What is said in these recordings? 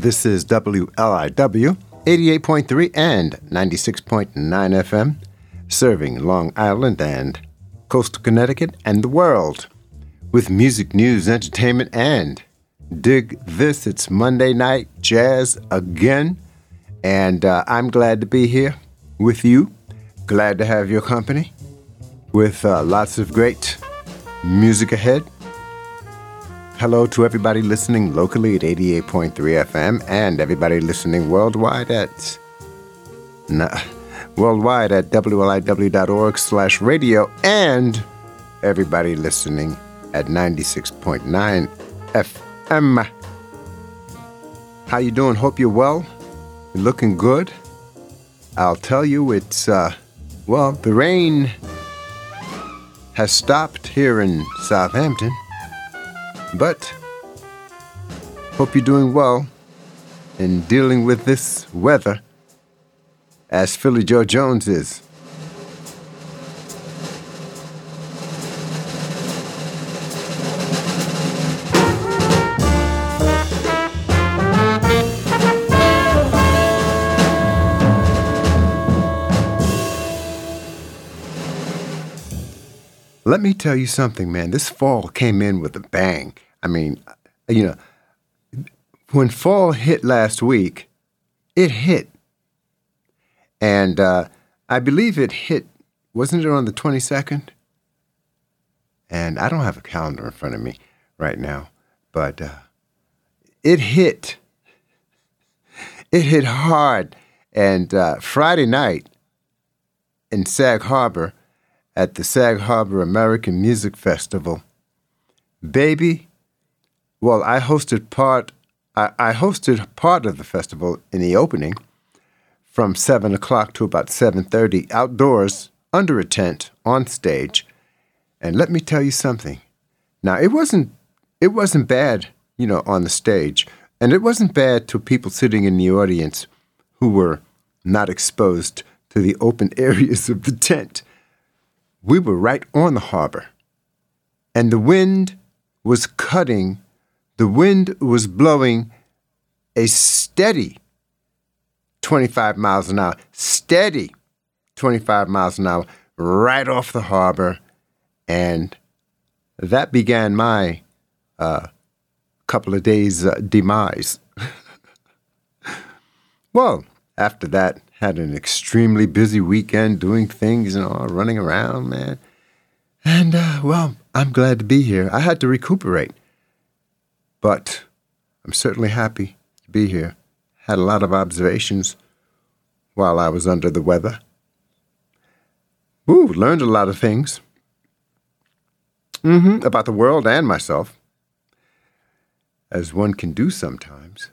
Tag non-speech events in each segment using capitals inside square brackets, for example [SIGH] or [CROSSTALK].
This is WLIW 88.3 and 96.9 FM, serving Long Island and coastal Connecticut and the world with music, news, entertainment, and dig this. It's Monday night jazz again, and uh, I'm glad to be here with you. Glad to have your company with uh, lots of great music ahead. Hello to everybody listening locally at 88.3 FM and everybody listening worldwide at nah, worldwide at wliw.org slash radio and everybody listening at 96.9 FM. How you doing? Hope you're well. You're looking good. I'll tell you it's uh well, the rain has stopped here in Southampton. But hope you're doing well in dealing with this weather as Philly Joe Jones is. Let me tell you something, man. This fall came in with a bang. I mean, you know, when fall hit last week, it hit. And uh, I believe it hit, wasn't it on the 22nd? And I don't have a calendar in front of me right now, but uh, it hit. It hit hard. And uh, Friday night in Sag Harbor, at the Sag Harbor American Music Festival. Baby, well, I hosted part. I, I hosted part of the festival in the opening, from seven o'clock to about seven thirty, outdoors under a tent on stage. And let me tell you something. Now it wasn't it wasn't bad, you know, on the stage, and it wasn't bad to people sitting in the audience who were not exposed to the open [LAUGHS] areas of the tent we were right on the harbor, and the wind was cutting, the wind was blowing a steady 25 miles an hour, steady 25 miles an hour, right off the harbor. And that began my uh, couple of days' uh, demise. [LAUGHS] well, after that, had an extremely busy weekend doing things and all, running around, man. And, uh, well, I'm glad to be here. I had to recuperate. But I'm certainly happy to be here. Had a lot of observations while I was under the weather. Ooh, learned a lot of things. Mm-hmm, about the world and myself, as one can do sometimes.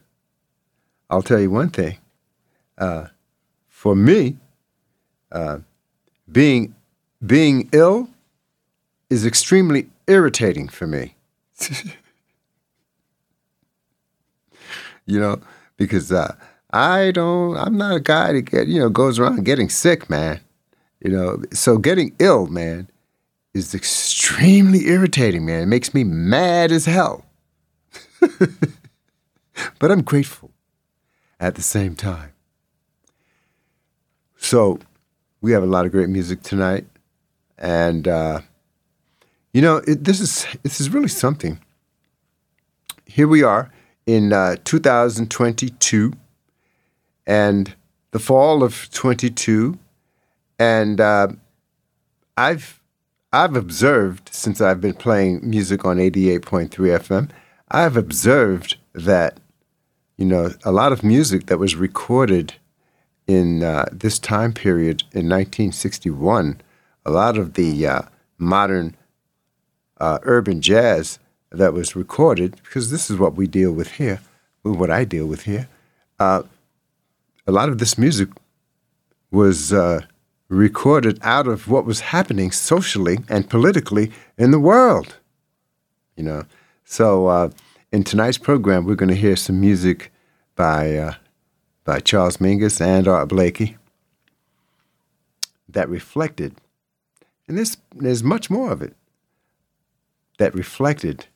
I'll tell you one thing. Uh, for me, uh, being being ill is extremely irritating for me. [LAUGHS] you know, because uh, I don't, I'm not a guy that get, you know, goes around getting sick, man. You know, so getting ill, man, is extremely irritating, man. It makes me mad as hell. [LAUGHS] but I'm grateful at the same time. So we have a lot of great music tonight, and uh, you know it, this is this is really something. Here we are in uh, 2022, and the fall of 22, and uh, I've I've observed since I've been playing music on 88.3 FM, I've observed that you know a lot of music that was recorded in uh, this time period in 1961, a lot of the uh, modern uh, urban jazz that was recorded, because this is what we deal with here, what I deal with here, uh, a lot of this music was uh, recorded out of what was happening socially and politically in the world. You know, so uh, in tonight's program, we're going to hear some music by by Charles Mingus and Art Blakey that reflected, and this, there's much more of it, that reflected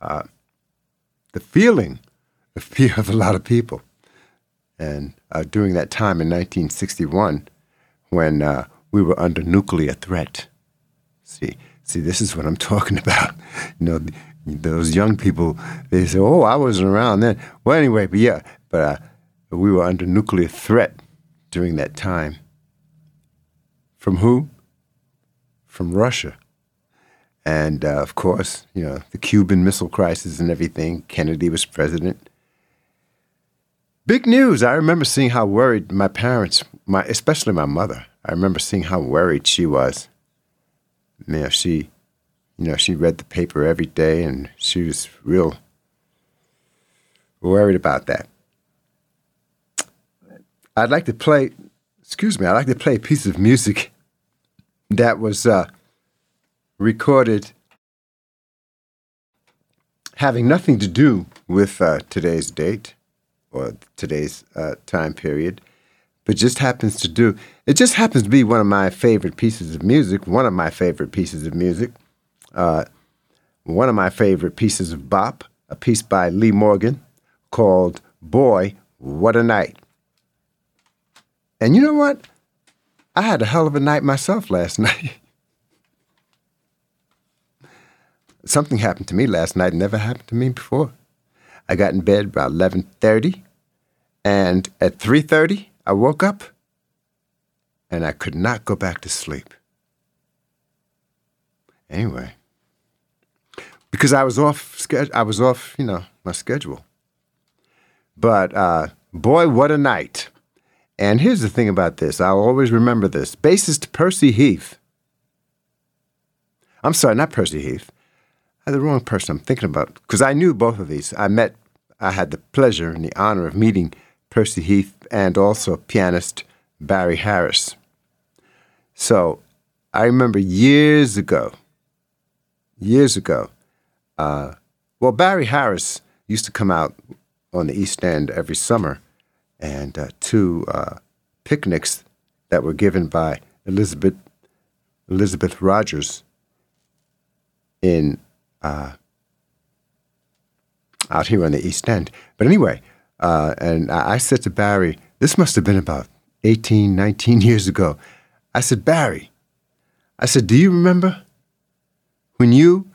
uh, the feeling of fear of a lot of people. And uh, during that time in 1961, when uh, we were under nuclear threat, see, see, this is what I'm [LAUGHS] talking about. You know, those young people, they say, "Oh, I wasn't around then." Well, anyway, but yeah, but uh, we were under nuclear threat during that time. From who? From Russia. And uh, of course, you know, the Cuban Missile Crisis and everything. Kennedy was president. Big news. I remember seeing how worried my parents, my especially my mother. I remember seeing how worried she was. You know, she, you know, she read the paper every day, and she was real worried about that. I'd like to play, excuse me, I'd like to play a piece of music that was uh, recorded having nothing to do with uh, today's date or today's uh, time period, but just happens to do. It just happens to be one of my favorite pieces of music, one of my favorite pieces of music, uh, one of my favorite pieces of bop, a piece by Lee Morgan called Boy, What a Night. And you know what? I had a hell of a night myself last [LAUGHS] night. Something happened to me last night never happened to me before. I got in bed about 11:30 and at 3:30 I woke up and I could not go back to sleep. Anyway, because I was off schedule, I was off, you know, my schedule. But uh, boy, what a night! And here's the thing about this I'll always remember this bassist Percy Heath. I'm sorry, not Percy Heath. I had the wrong person I'm thinking about because I knew both of these. I met, I had the pleasure and the honor of meeting Percy Heath and also pianist Barry Harris. So I remember years ago, years ago, uh, well, Barry Harris used to come out on the East End every summer and uh, two uh, picnics that were given by Elizabeth Elizabeth Rogers in uh, out here on the East End. But anyway, uh, and I said to Barry, this must have been about 18, 19 years ago. I said, Barry, I said, do you remember when you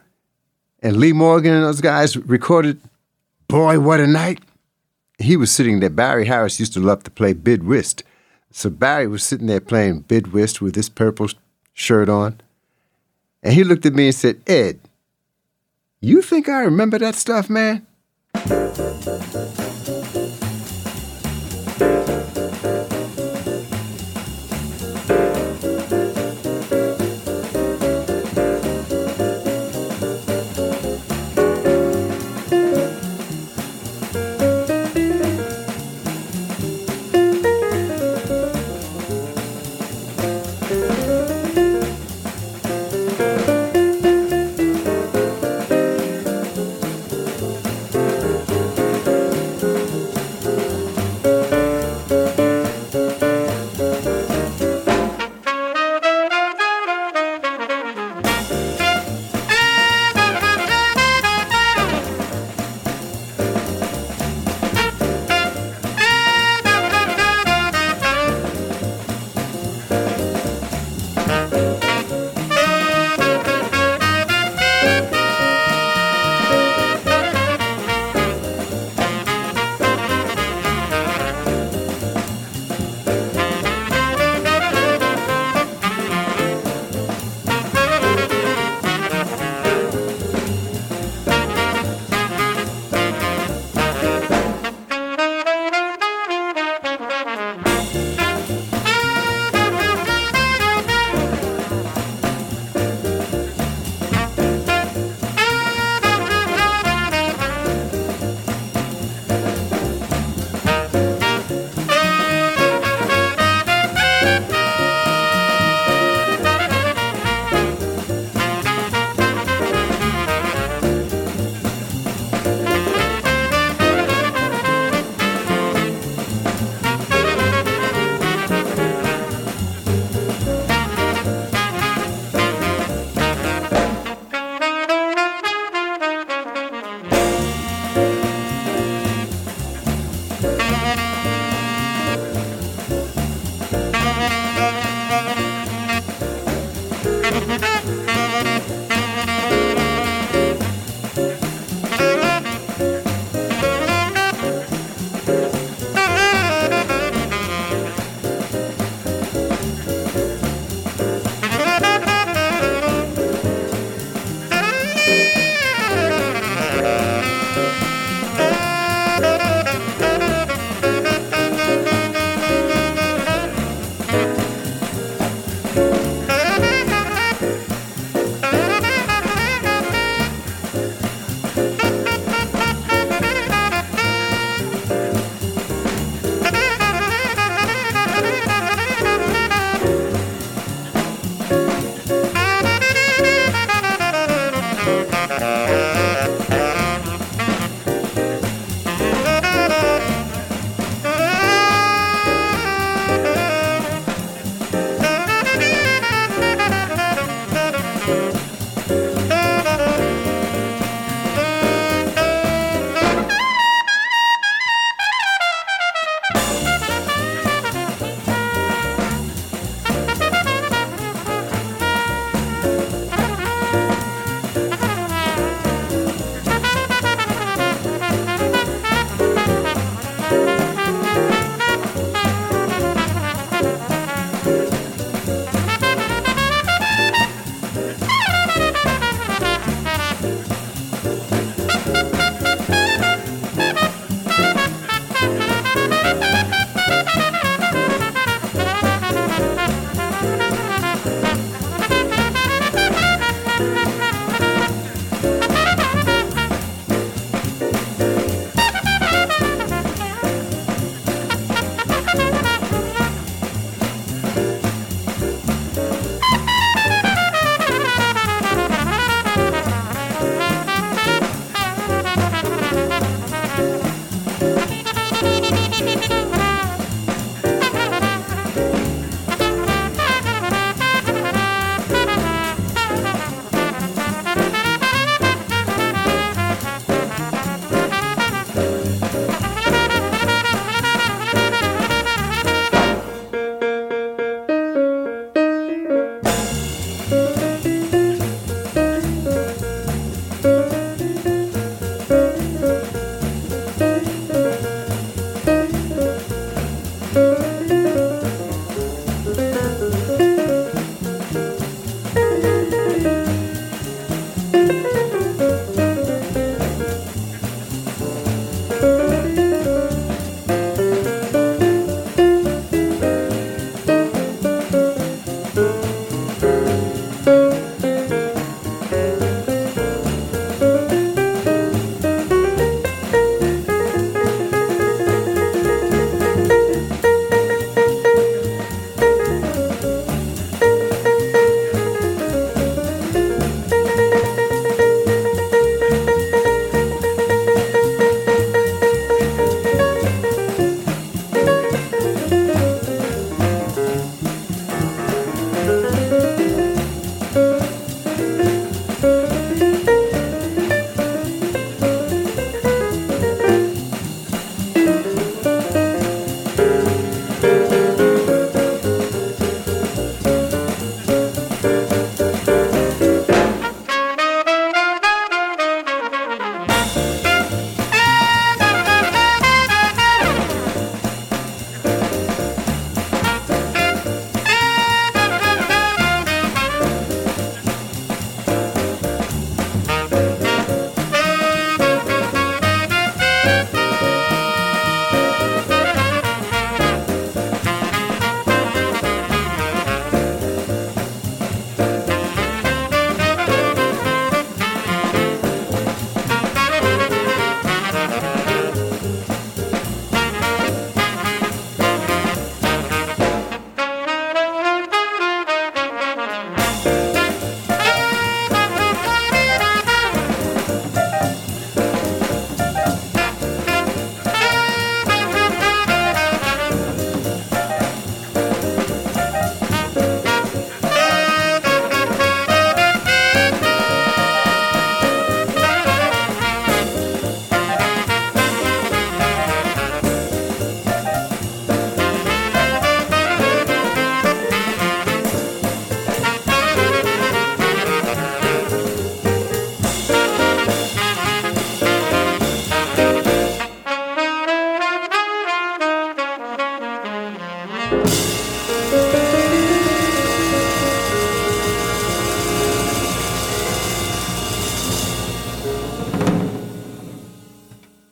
and Lee Morgan and those guys recorded Boy, What a Night? He was sitting there. Barry Harris used to love to play bid whist. So Barry was sitting there playing bid whist with this purple shirt on. And he looked at me and said, Ed, you think I remember that stuff, man?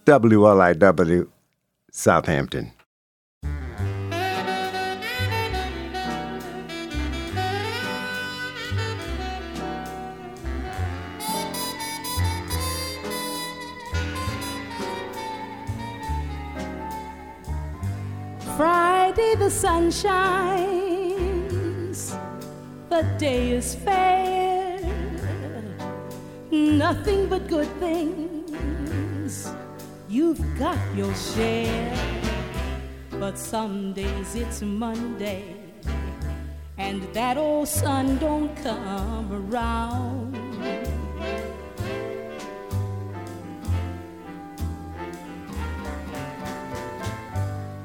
WLIW Southampton. Your share, but some days it's Monday, and that old sun don't come around.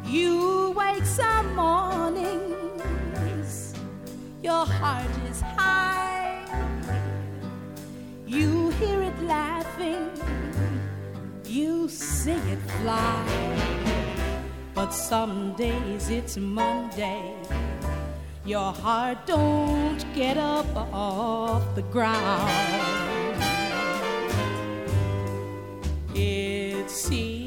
You wake some mornings, your heart is high. You hear it laughing, you see it fly. But some days it's Monday, your heart don't get up off the ground. It seems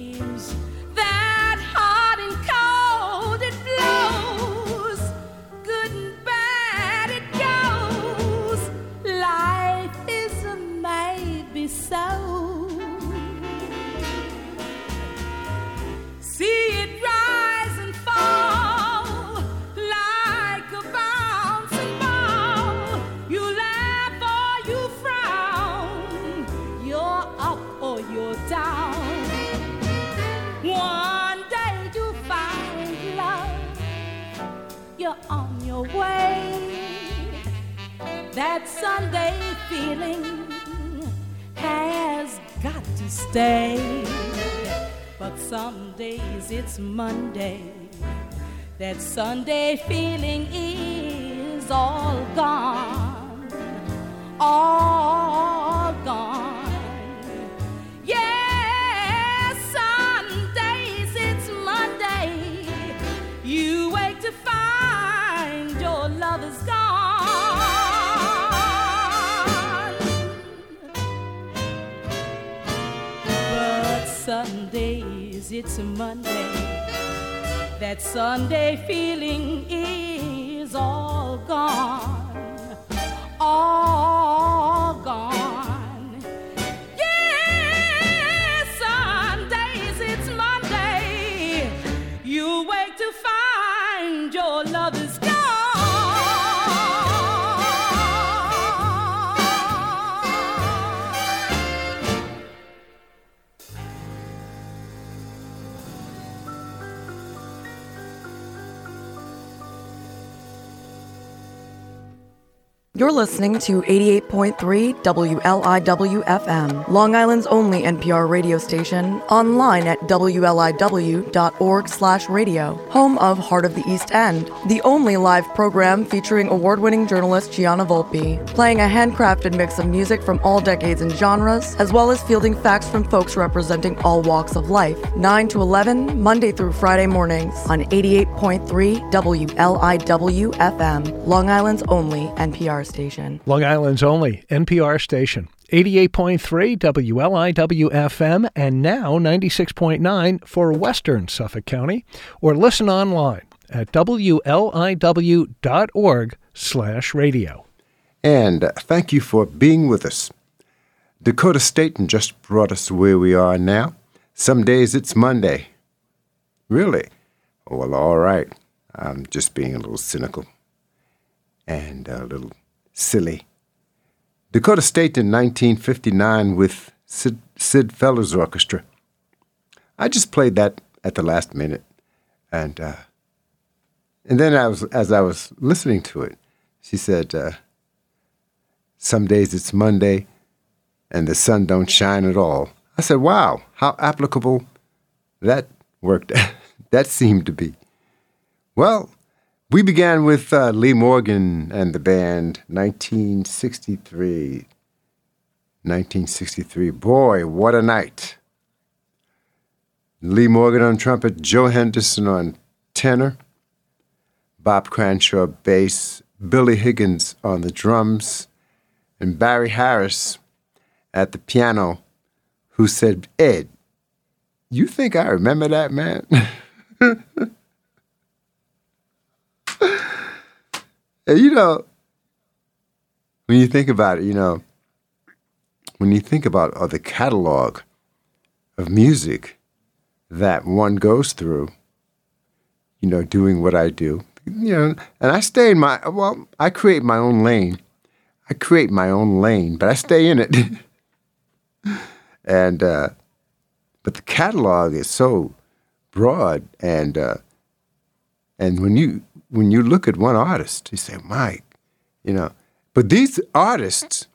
That Sunday feeling has got to stay. But some days it's Monday. That Sunday feeling is all gone. All gone. Yes, Sundays, it's a Monday. That Sunday feeling is all gone. All gone. You're listening to 88.3 WLIW FM, Long Island's only NPR radio station, online at wliw.org/radio, home of Heart of the East End, the only live program featuring award-winning journalist Gianna Volpe, playing a handcrafted mix of music from all decades and genres, as well as fielding facts from folks representing all walks of life. 9 to 11, Monday through Friday mornings on 88.3 WLIW FM, Long Island's only NPR station. Long Island's only NPR station. 88.3 WLIW FM and now 96.9 for Western Suffolk County or listen online at wliw.org slash radio. And uh, thank you for being with us. Dakota Staten just brought us where we are now. Some days it's Monday. Really? Well, all right. I'm just being a little cynical and a little silly. Dakota State in 1959 with Sid, Sid Feller's Orchestra. I just played that at the last minute, and uh, and then I was as I was listening to it, she said, uh, "Some days it's Monday, and the sun don't shine at all." I said, "Wow, how applicable that worked. [LAUGHS] that seemed to be." Well, we began with uh, Lee Morgan and the band, 1963. 1963. Boy, what a night. Lee Morgan on trumpet, Joe Henderson on tenor, Bob Cranshaw bass, Billy Higgins on the drums, and Barry Harris at the piano, who said, Ed, you think I remember that man? [LAUGHS] And, you know, when you think about it, you know, when you think about uh, the catalog of music that one goes through, you know, doing what I do, you know, and I stay in my, well, I create my own lane. I create my own lane, but I stay in it. [LAUGHS] and uh, but the catalog is so broad and uh, and when you when you look at one artist, you say, Mike, you know. But these artists,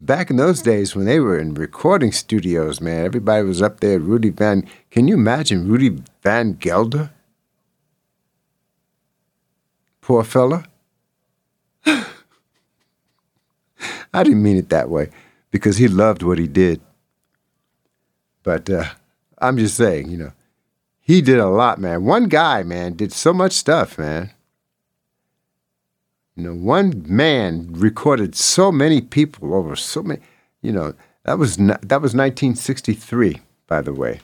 back in those days when they were in recording studios, man, everybody was up there. Rudy Van, can you imagine Rudy Van Gelder? Poor fella. [SIGHS] I didn't mean it that way because he loved what he did. But uh, I'm just saying, you know, he did a lot, man. One guy, man, did so much stuff, man. Know, one man recorded so many people over so many. You know, that was that was 1963, by the way.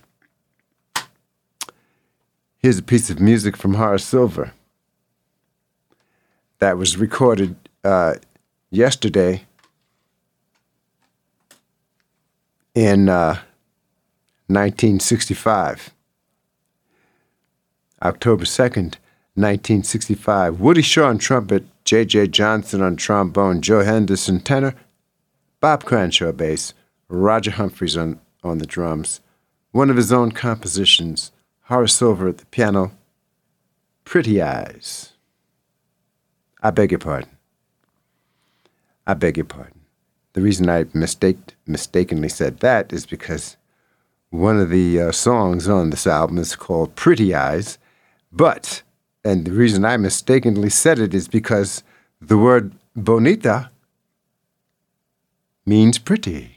Here's a piece of music from Horace Silver that was recorded uh, yesterday in uh, 1965. October 2nd, 1965. Woody Shaw on trumpet, J.J. Johnson on trombone, Joe Henderson tenor, Bob Cranshaw bass, Roger Humphries on, on the drums. One of his own compositions, Horace Silver at the piano, Pretty Eyes. I beg your pardon. I beg your pardon. The reason I mistake, mistakenly said that is because one of the uh, songs on this album is called Pretty Eyes, but, and the reason I mistakenly said it is because the word bonita means pretty.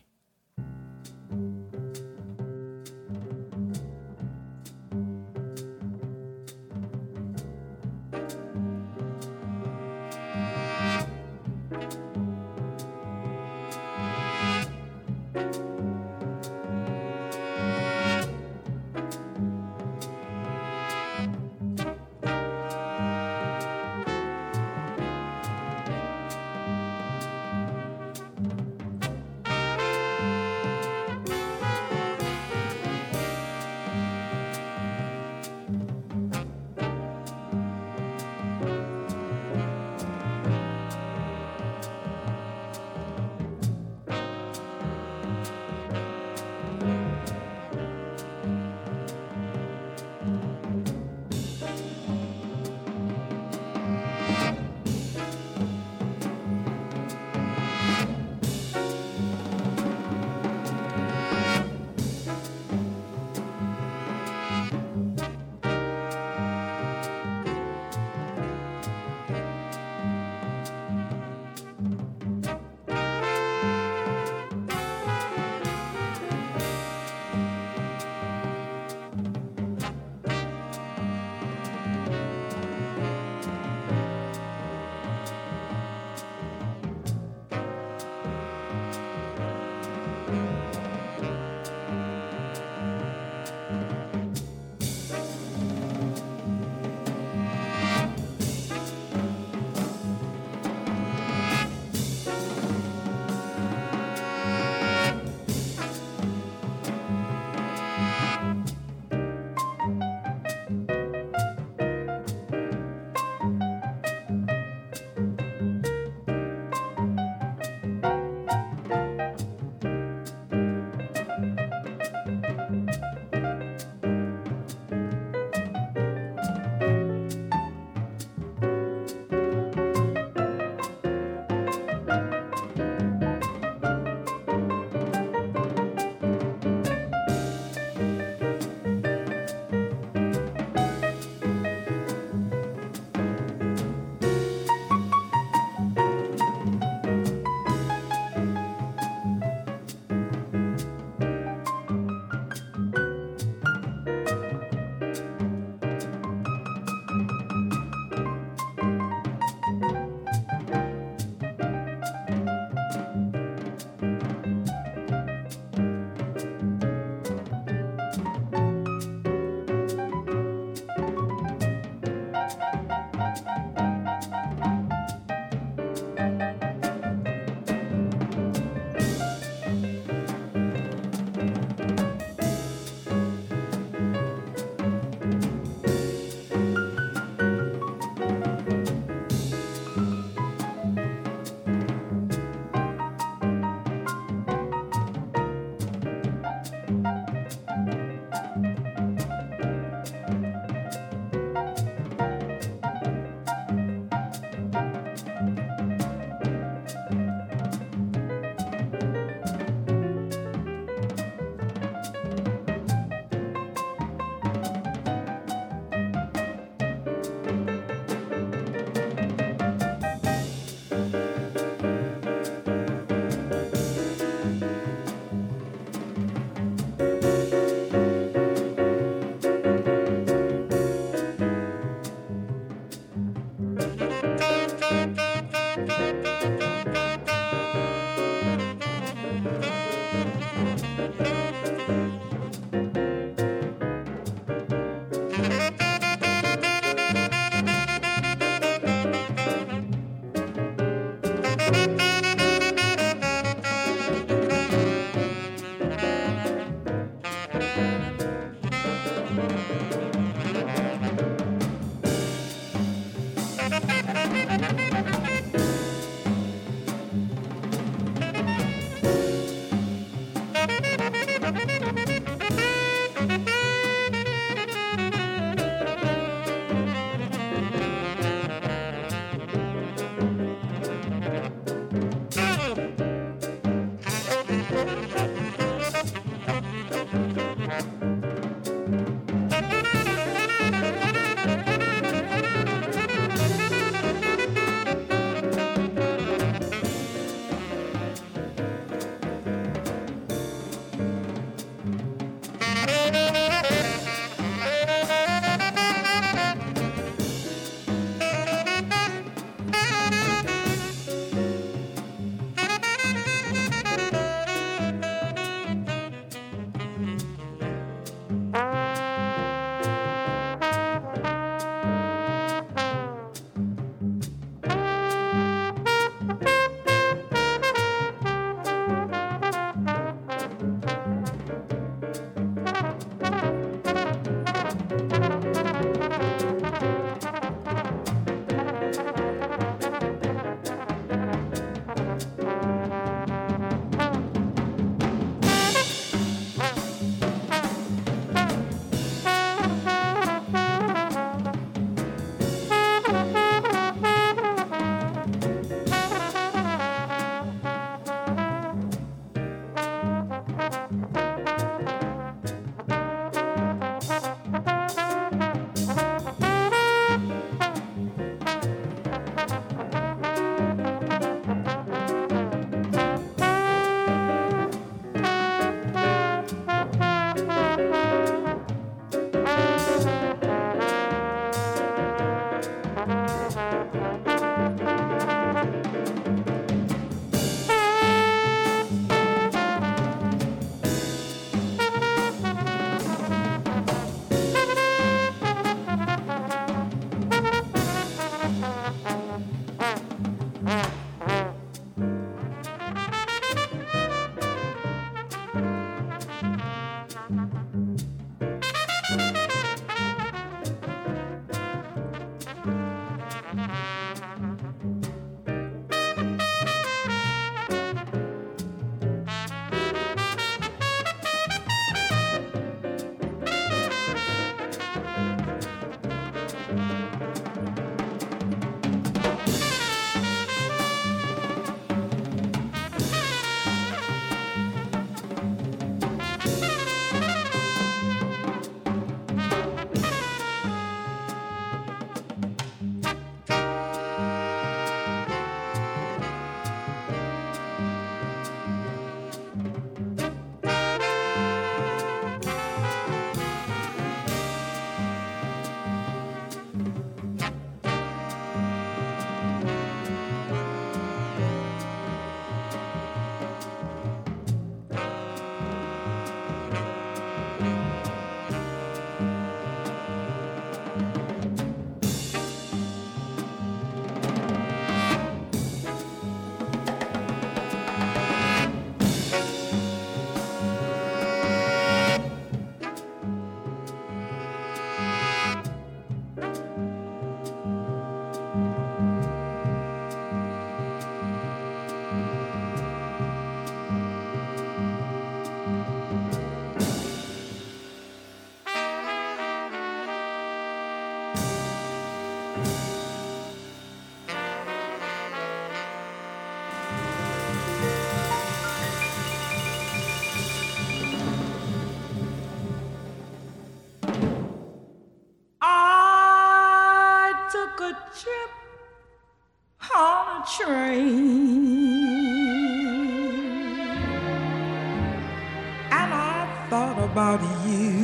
The shadowy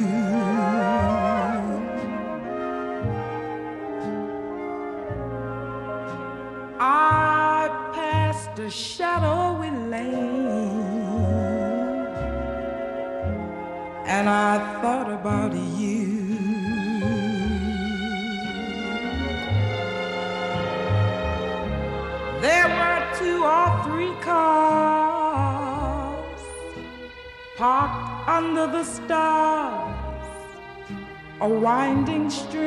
winding stream.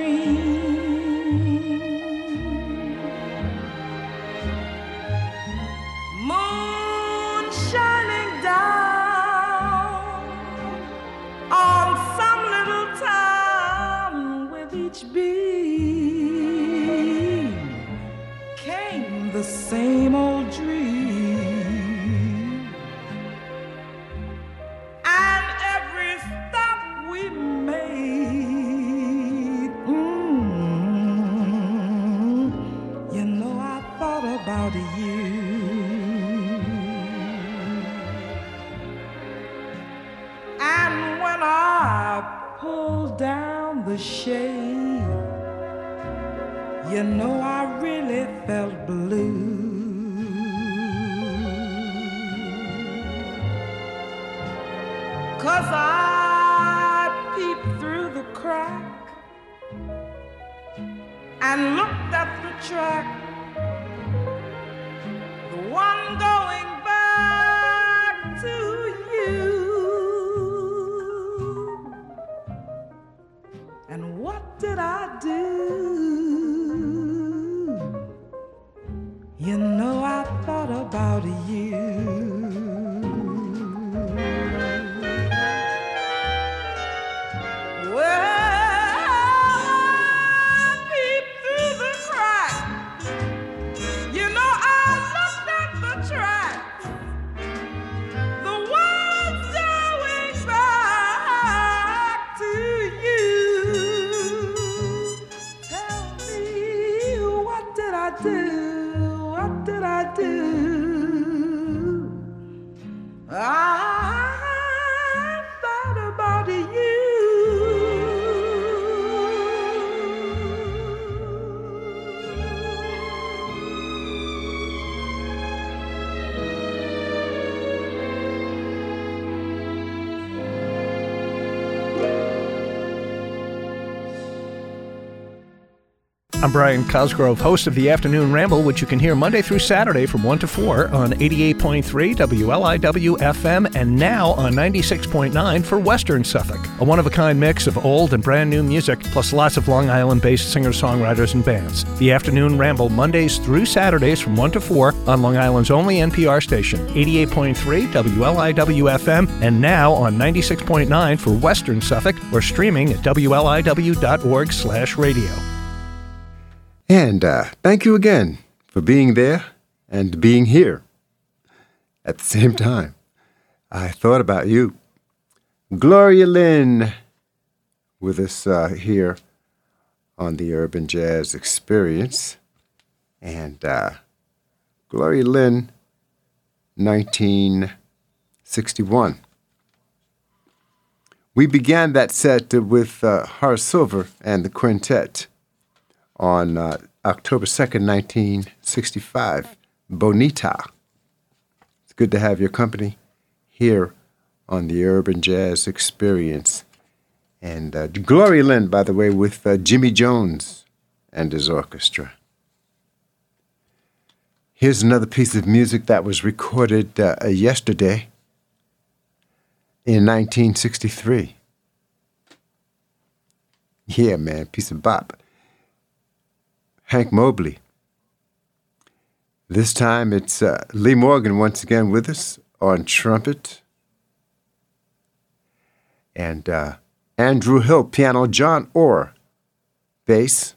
I'm Brian Cosgrove, host of the Afternoon Ramble, which you can hear Monday through Saturday from 1 to 4 on 88.3 WLIW FM and now on 96.9 for Western Suffolk. A one of a kind mix of old and brand new music, plus lots of Long Island based singer songwriters and bands. The Afternoon Ramble, Mondays through Saturdays from 1 to 4 on Long Island's only NPR station, 88.3 WLIW FM, and now on 96.9 for Western Suffolk or streaming at WLIW.org slash radio. And uh, thank you again for being there and being here at the same time. I thought about you. Gloria Lynne with us uh, here on the Urban Jazz Experience. And uh, Gloria Lynne, 1961. We began that set with uh, Horace Silver and the Quintet on uh, October 2nd, 1965. Bonita. It's good to have your company here on the Urban Jazz Experience. And uh, Gloria Lynne, by the way, with uh, Jimmy Jones and his orchestra. Here's another piece of music that was recorded uh, yesterday in 1963. Yeah, man, piece of bop. Hank Mobley. This time it's uh, Lee Morgan once again with us on trumpet. And uh, Andrew Hill, piano, John Ore, bass,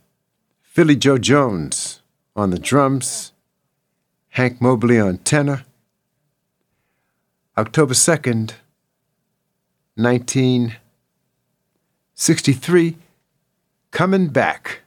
Philly Joe Jones on the drums, Hank Mobley on tenor. October 2nd, 1963, coming back.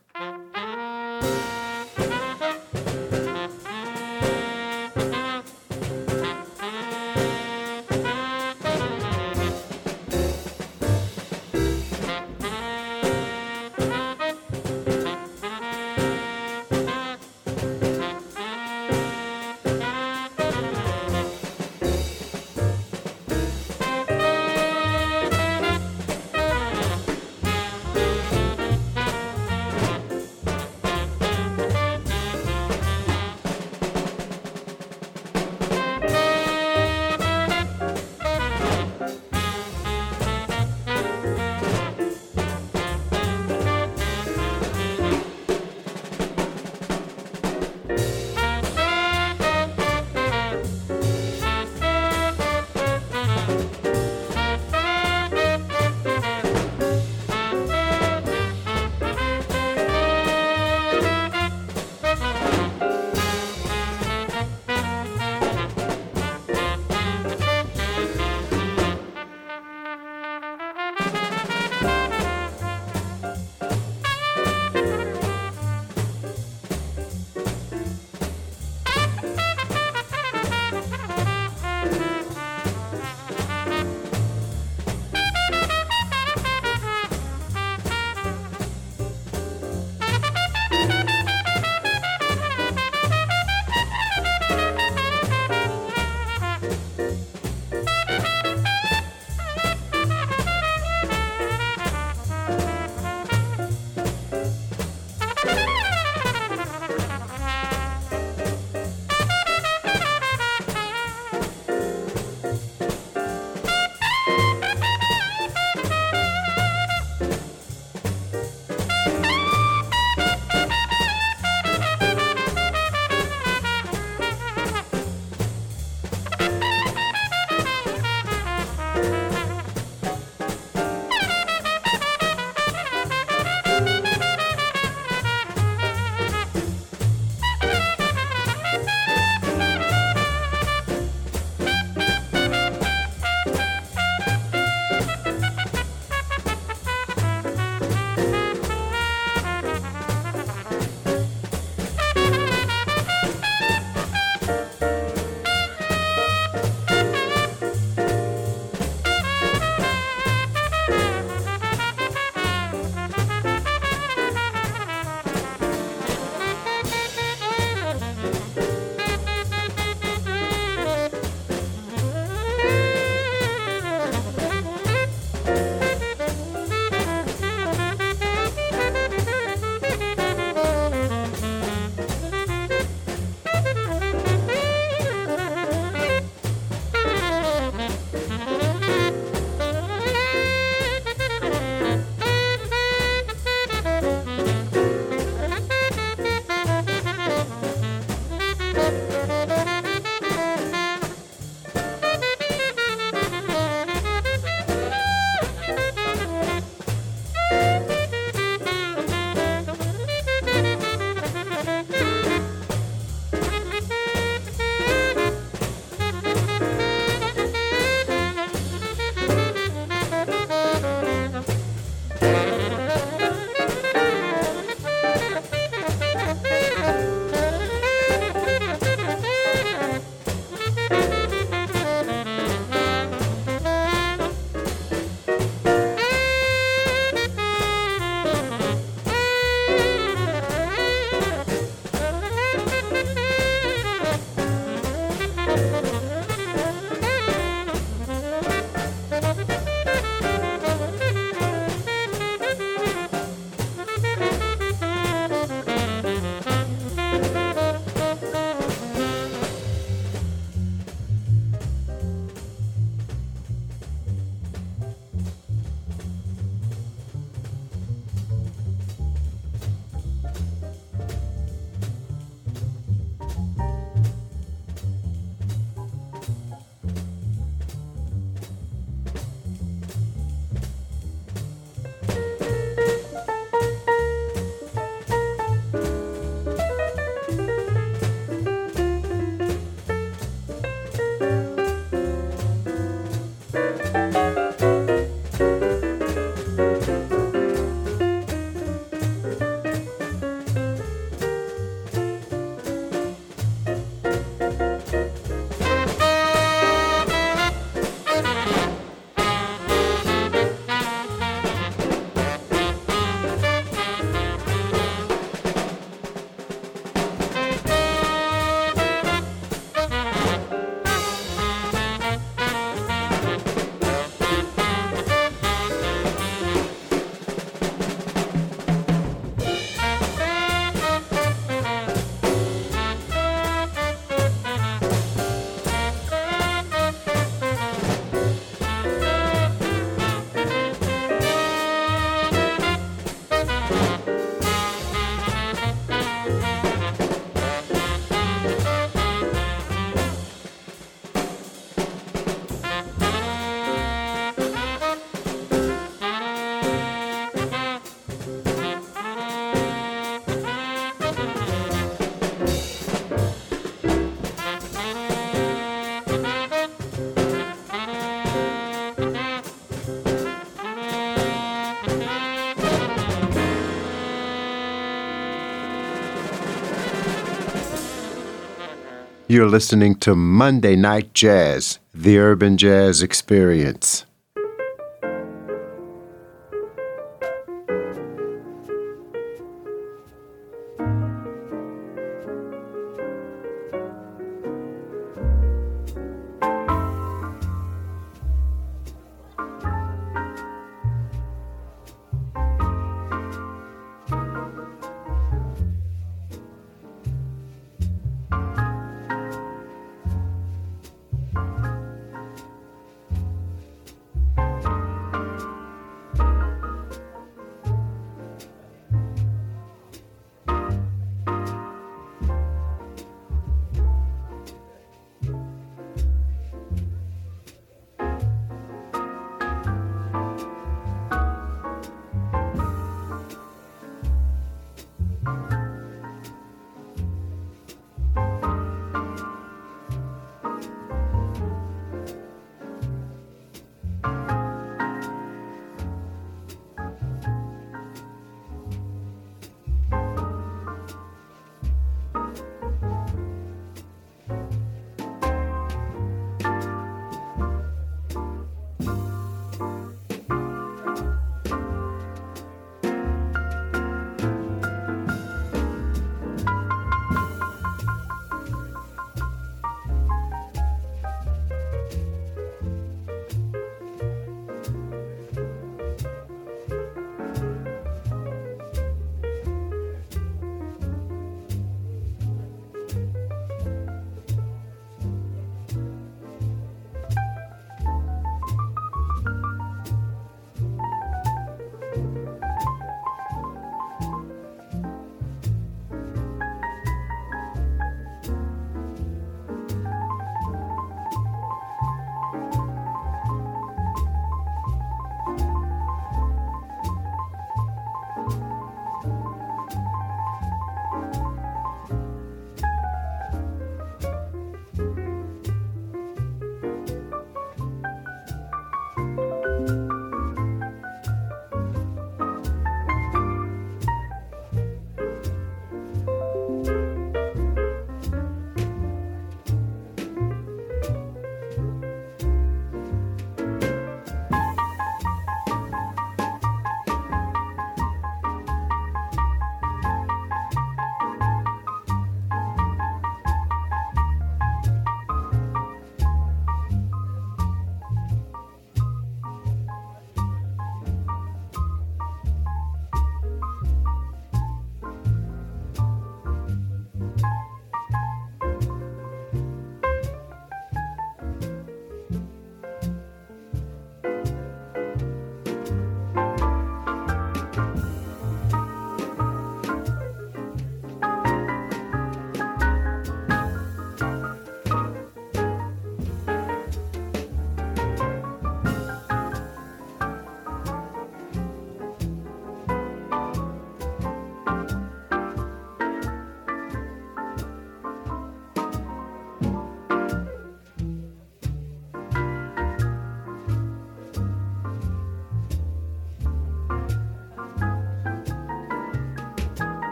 You're listening to Monday Night Jazz, the Urban Jazz Experience.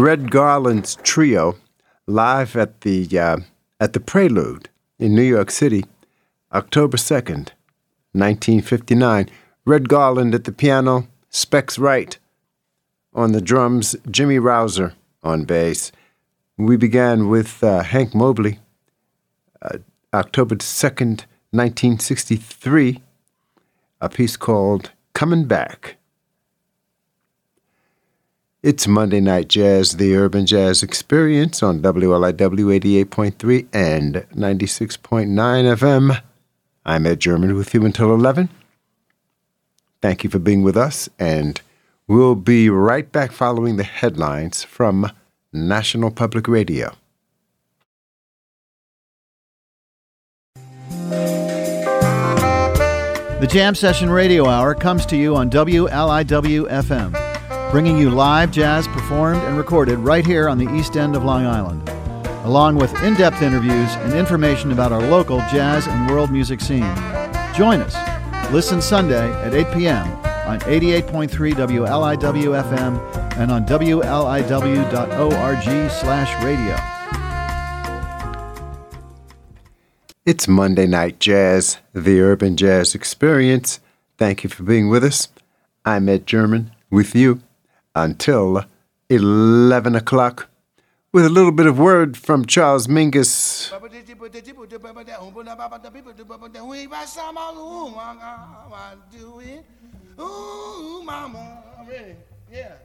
Red Garland's trio live at the uh, at the Prelude in New York City, October second, nineteen fifty nine. Red Garland at the piano, Specs Wright on the drums, Jimmy Rowser on bass. We began with uh, Hank Mobley, uh, October 2nd, 1963, a piece called Coming Back. It's Monday Night Jazz, the Urban Jazz Experience on WLIW 88.3 and 96.9 FM. I'm Ed German with you until 11. Thank you for being with us, and we'll be right back following the headlines from National Public Radio. The Jam Session Radio Hour comes to you on WLIW FM, bringing you live jazz performed and recorded right here on the east end of Long Island, along with in depth interviews and information about our local jazz and world music scene. Join us. Listen Sunday at 8 p.m. on 88.3 WLIW FM and on WLIW.org slash radio. It's Monday Night Jazz, the Urban Jazz Experience. Thank you for being with us. I'm Ed German with you until 11 o'clock with a little bit of word from Charles Mingus. Yeah.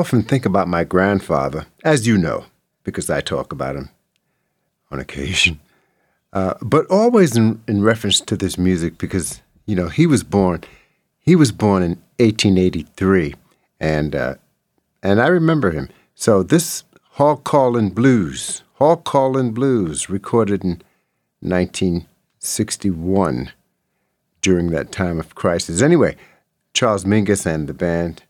Often think about my grandfather, as you know, because I talk about him on occasion, [LAUGHS] uh, but always in, in reference to this music because, you know, he was born, he was born in 1883, and, uh, and I remember him. So this Hog Callin' Blues, Hog Callin' Blues, recorded in 1961 during that time of crisis. Anyway, Charles Mingus and the band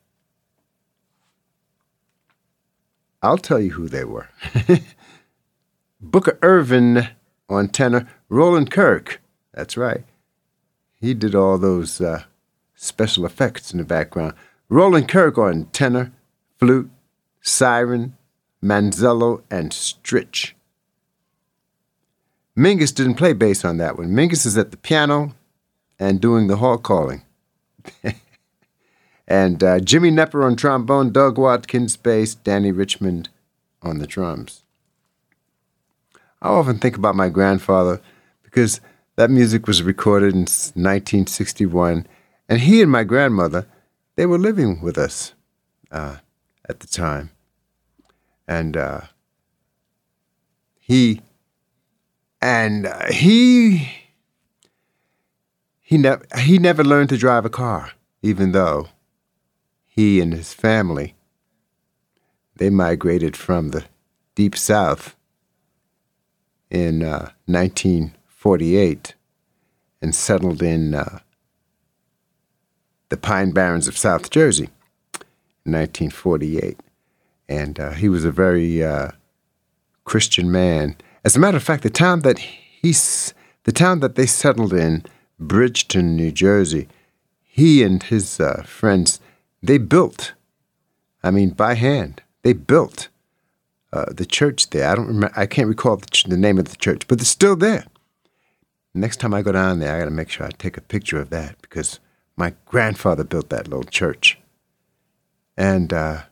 I'll tell you who they were. [LAUGHS] Booker Ervin on tenor, Roland Kirk. That's right. He did all those uh, special effects in the background. Roland Kirk on tenor, flute, siren, manzello, and stritch. Mingus didn't play bass on that one. Mingus is at the piano and doing the hall calling. [LAUGHS] and uh, Jimmy Knepper on trombone, Doug Watkins bass, Dannie Richmond on the drums. I often think about my grandfather because that music was recorded in 1961, and he and my grandmother, they were living with us uh, at the time, and uh, he and uh, he he never he never learned to drive a car, even though he and his family they migrated from the deep south in uh, 1948 and settled in uh, the Pine Barrens of South Jersey in 1948. And uh, he was a very uh, Christian man. As a matter of fact, the town that he's the town that they settled in, Bridgeton, New Jersey, he and his uh, friends they built. I mean, by hand, they built uh, the church there. I don't remember. I can't recall the, ch- the name of the church, but it's still there. Next time I go down there, I got to make sure I take a picture of that because my grandfather built that little church. And, uh,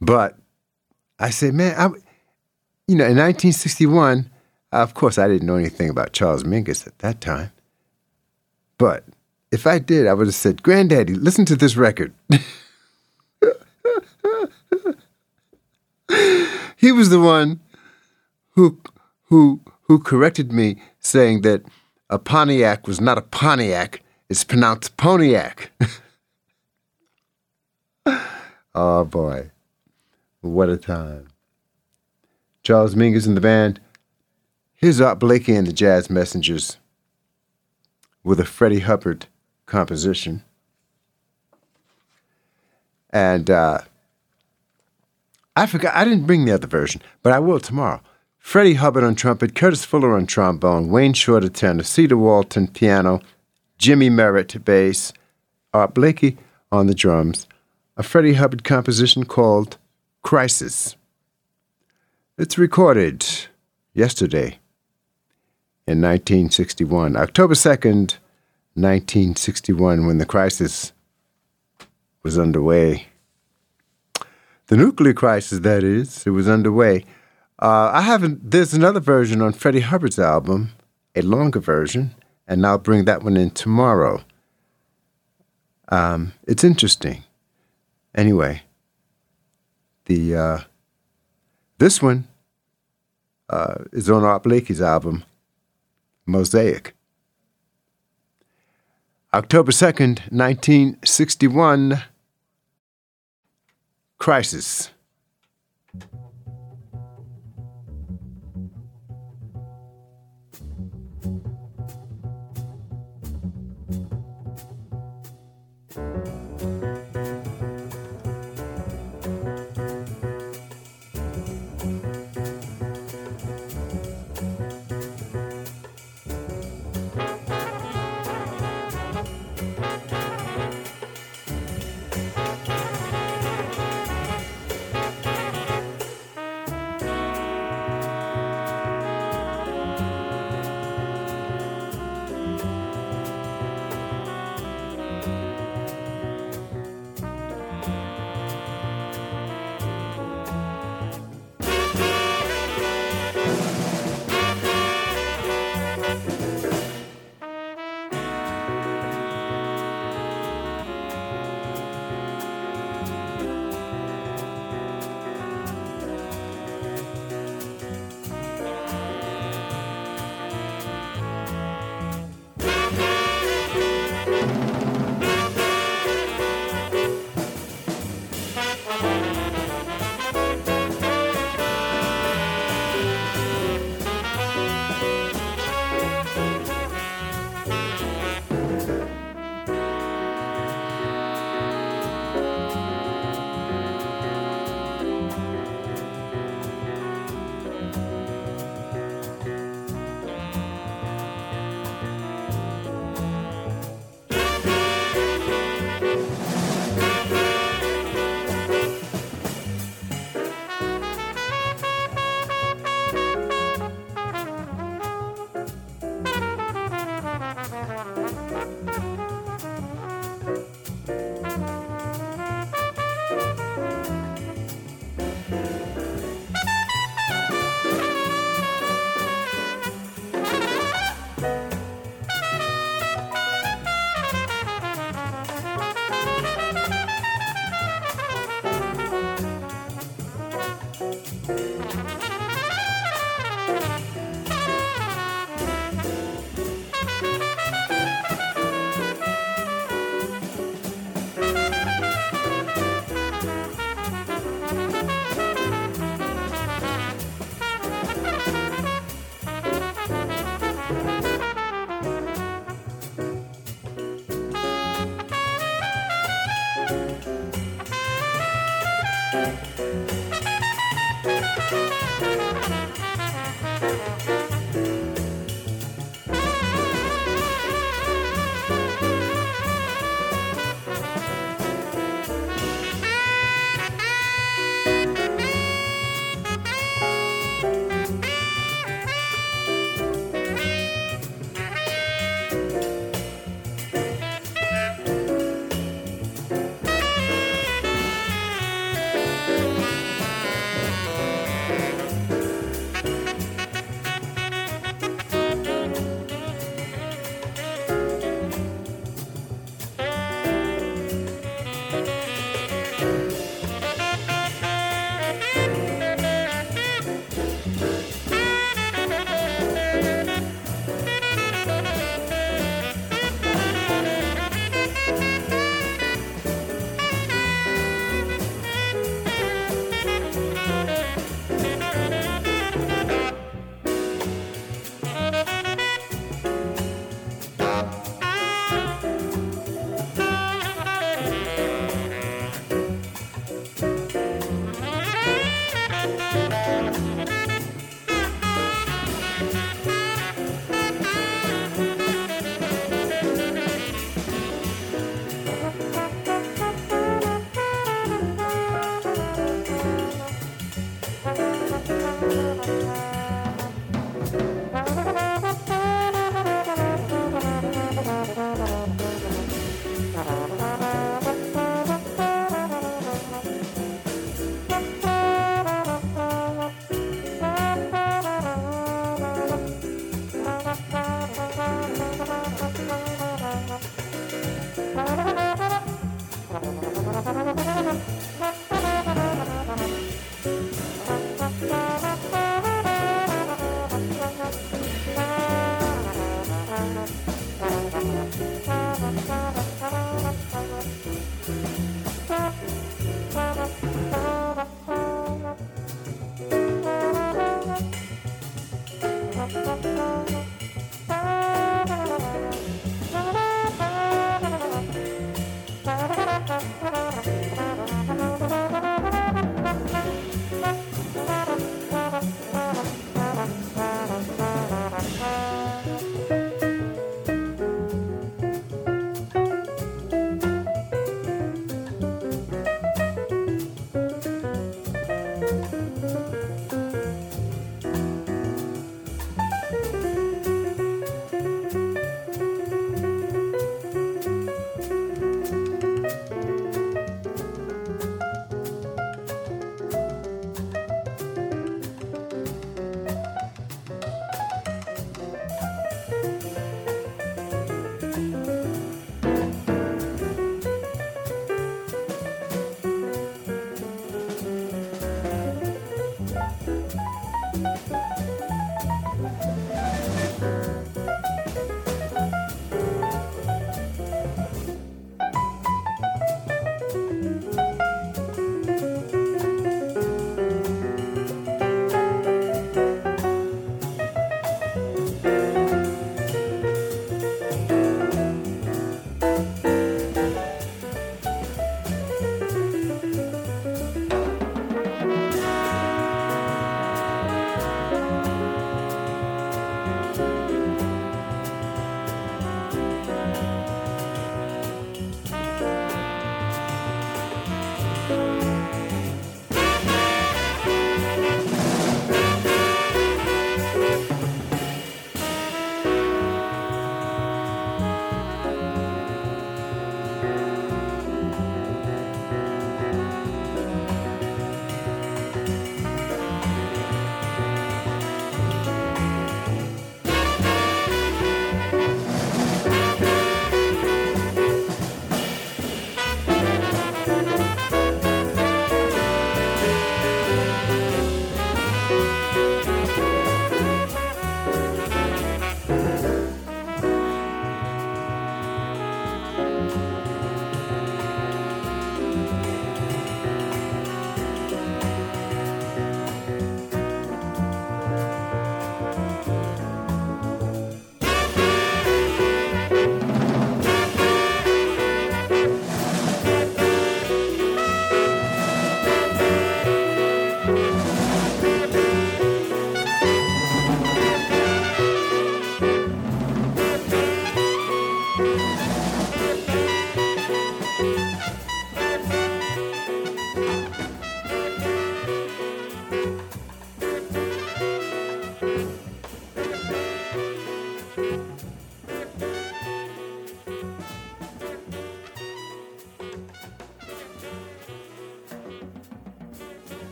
but I said, man, I, you know, in 1961, of course, I didn't know anything about Charles Mingus at that time. But if I did, I would have said, Granddaddy, listen to this record. [LAUGHS] he was the one who who who corrected me, saying that a Pontiac was not a Pontiac. It's pronounced Pontiac. [LAUGHS] oh boy. What a time. Charles Mingus and the band. Here's Art Blakey and the Jazz Messengers with a Freddie Hubbard composition. And uh, I forgot, I didn't bring the other version, but I will tomorrow. Freddie Hubbard on trumpet, Curtis Fuller on trombone, Wayne Shorter tenor, Cedar Walton piano, Jymie Merritt bass, Art Blakey on the drums, a Freddie Hubbard composition called Crisis. It's recorded yesterday in 1961, October 2nd, 1961, when the crisis was underway. The nuclear crisis, that is, it was underway. Uh, I haven't, there's another version on Freddie Hubbard's album, a longer version, and I'll bring that one in tomorrow. Um, it's interesting. Anyway, the uh, this one uh, is on Art Blakey's album, Mosaic. October 2nd, 1961, Crisis.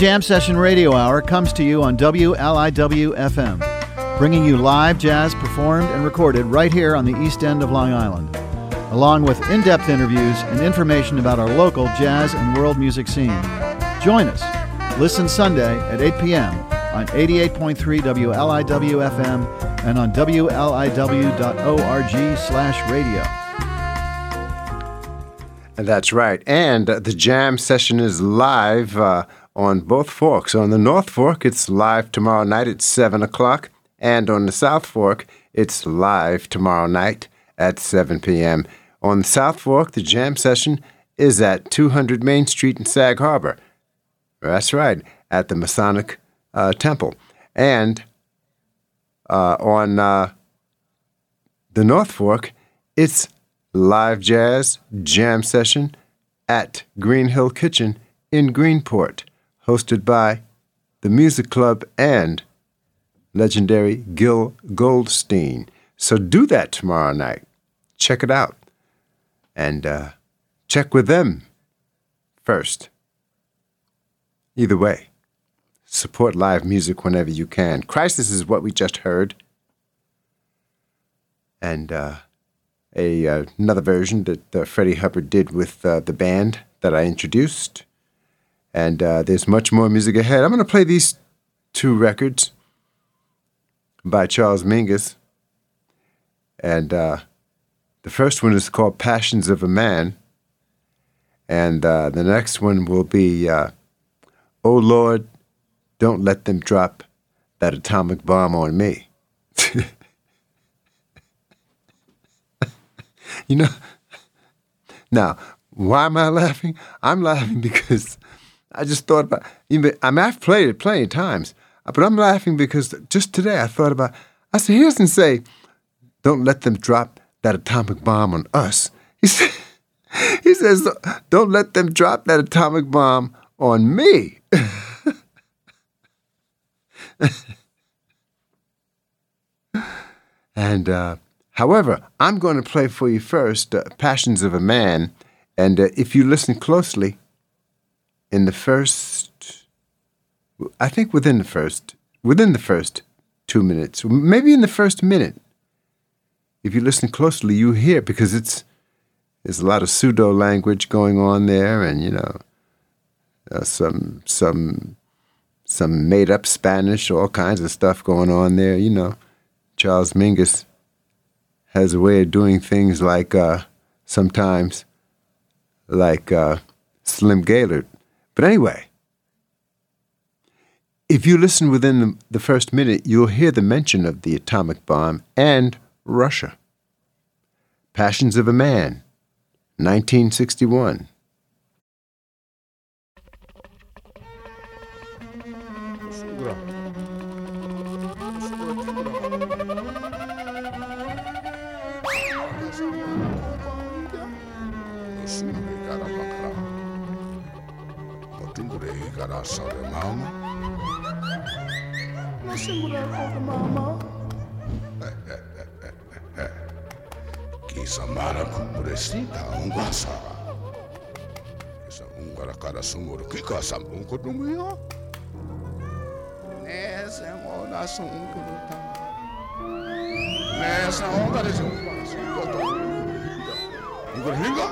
Jam Session Radio Hour comes to you on WLIW FM, bringing you live jazz performed and recorded right here on the East End of Long Island, along with in depth interviews and information about our local jazz and world music scene. Join us. Listen Sunday at 8 p.m. on 88.3 WLIW FM and on WLIW.org slash radio. That's right. And the jam session is live uh, on both forks. On the North Fork, it's live tomorrow night at 7 o'clock. And on the South Fork, it's live tomorrow night at 7 p.m. On the South Fork, the jam session is at 200 Main Street in Sag Harbor. That's right, at the Masonic uh, Temple. And uh, on uh, the North Fork, it's live jazz jam session at Green Hill Kitchen in Greenport, hosted by the Music Club and legendary Gil Goldstein. So do that tomorrow night. Check it out. And uh, check with them first. Either way, support live music whenever you can. Crisis is what we just heard. And uh, a uh, another version that uh, Freddie Hubbard did with uh, the band that I introduced. And uh, there's much more music ahead. I'm going to play these two records by Charles Mingus. And uh, the first one is called Passions of a Man. And uh, the next one will be uh, Oh Lord, don't let them drop that atomic bomb on me. [LAUGHS] you know, now, why am I laughing? I'm laughing because I just thought about. I mean, I've played it plenty of times, but I'm laughing because just today I thought about. I said, "He doesn't say, don't let them drop that atomic bomb on us." He [LAUGHS] said, "He says, don't let them drop that atomic bomb on me." [LAUGHS] and uh, however, I'm going to play for you first, uh, "Passions of a Man," and uh, if you listen closely, in the first, I think within the first, within the first two minutes, maybe in the first minute, if you listen closely, you hear because it's there's a lot of pseudo language going on there, and you know, uh, some some some made up Spanish, all kinds of stuff going on there. You know, Charles Mingus has a way of doing things like uh, sometimes like uh, Slim Gaillard. But anyway, if you listen within the, the first minute, you'll hear the mention of the atomic bomb and Russia. Passions of a Man, 1961. Kutungu yo. Nese ngona sunguru ta. Nese ongare sunguru sunguru ta. Ungara hinga.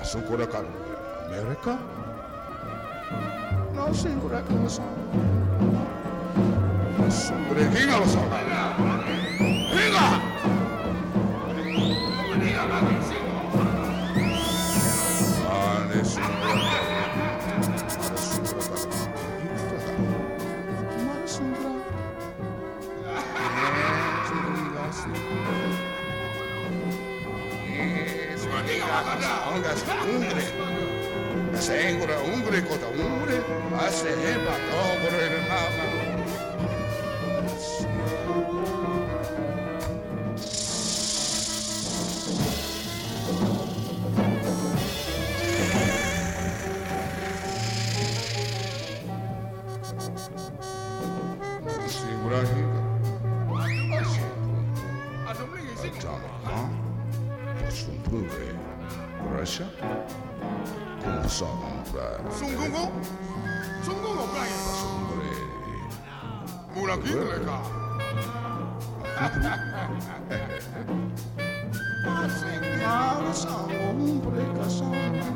Asungura kara America. No singura kara Sungure hinga lo sa. Sengura umbre kota umbre, ase heba togore mama. Mula kingleka. Mala sombre casama.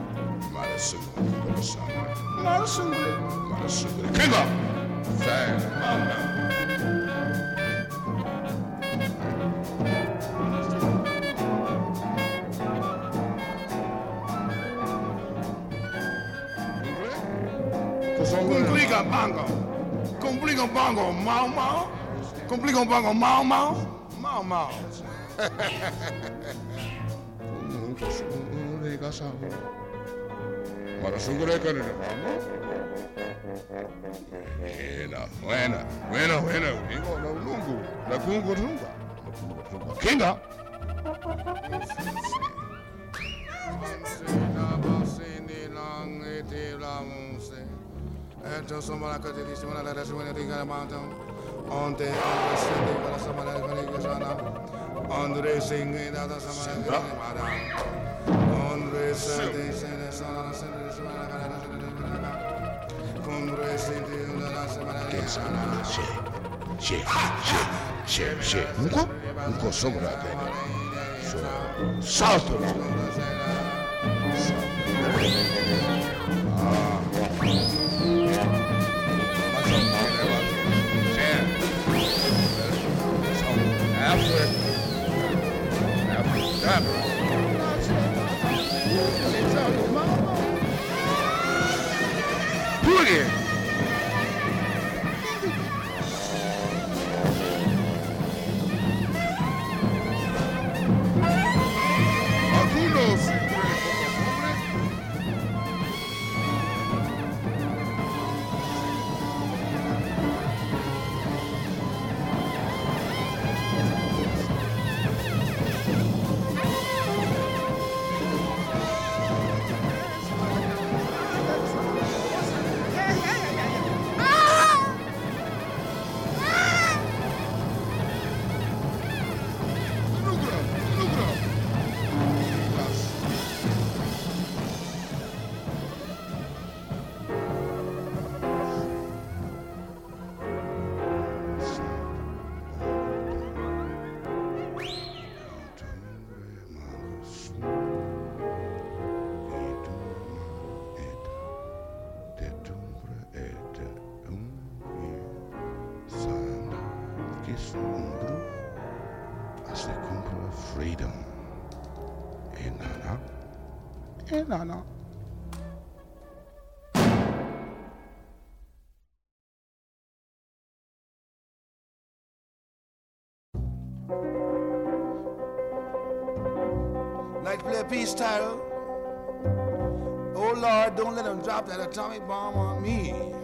Mala sombre casama. Mala sombre. Mala sombre. King up! Fast. Complica bongo, mau mau. Cumplir con bongo, mau mau. Mau mau. Para su greca en el Buena, buena, buena, buena. Digo, la lungu, la kungu runga. La Ejo somalaka dedi simana la resimene rigana mantam. Onte anga sende kala samana kane kusana. Andre singe dada samana kane mara. Andre sende sende sana sende samana kane sende kane. Kondre sende dada samana kane sana. Şey, şey, şey, şey, Muko, Muko sobra kayna. So, salto. Salto. Ah. Oh Lord, don't let them drop that atomic bomb on me.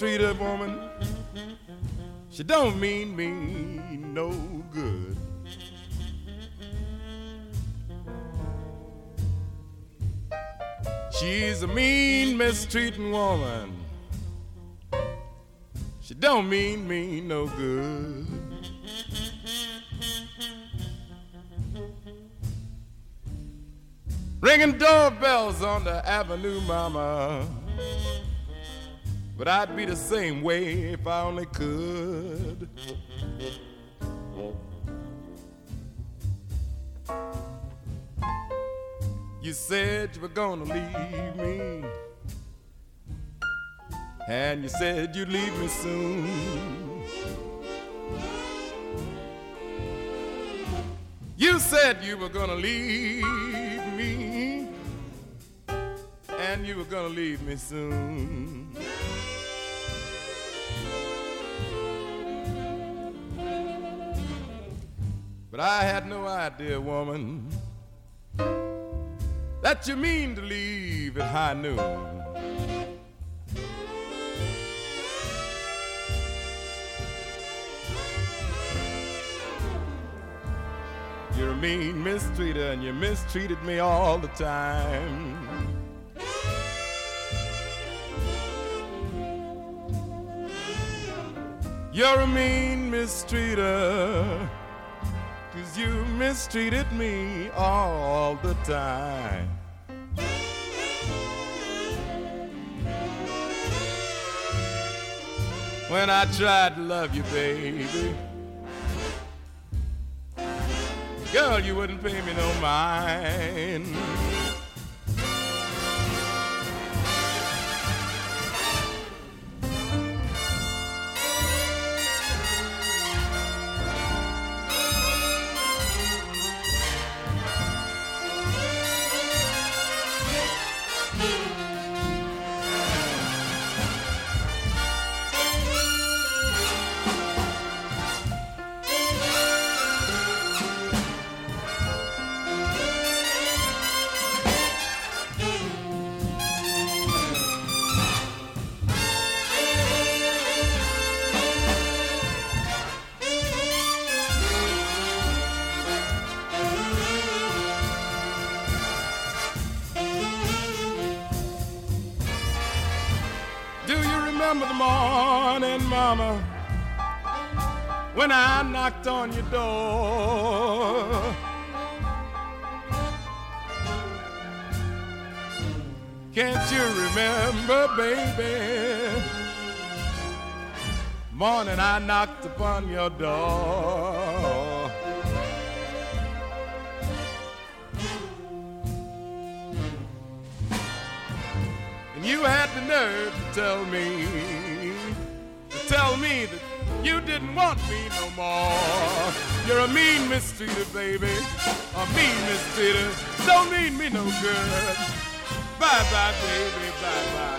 Mistreated woman. She don't mean me no good. She's a mean, mistreating woman. She don't mean me no good. Ringing doorbells on the avenue, mama. But I'd be the same way if I only could. You said you were gonna leave me. And you said you'd leave me soon. You said you were gonna leave me. And you were gonna leave me soon. But I had no idea, woman, that you mean to leave at high noon. You're a mean mistreater and you mistreated me all the time. You're a mean mistreater. Cause you mistreated me all the time. When I tried to love you, baby. Girl, you wouldn't pay me no mind. Morning, Mama, when I knocked on your door? Can't you remember, baby? Morning I knocked upon your door. And you had the nerve to tell me, tell me that you didn't want me no more. You're a mean mistreater, baby, a mean mistreater. Don't mean me no good. Bye bye, baby, bye bye.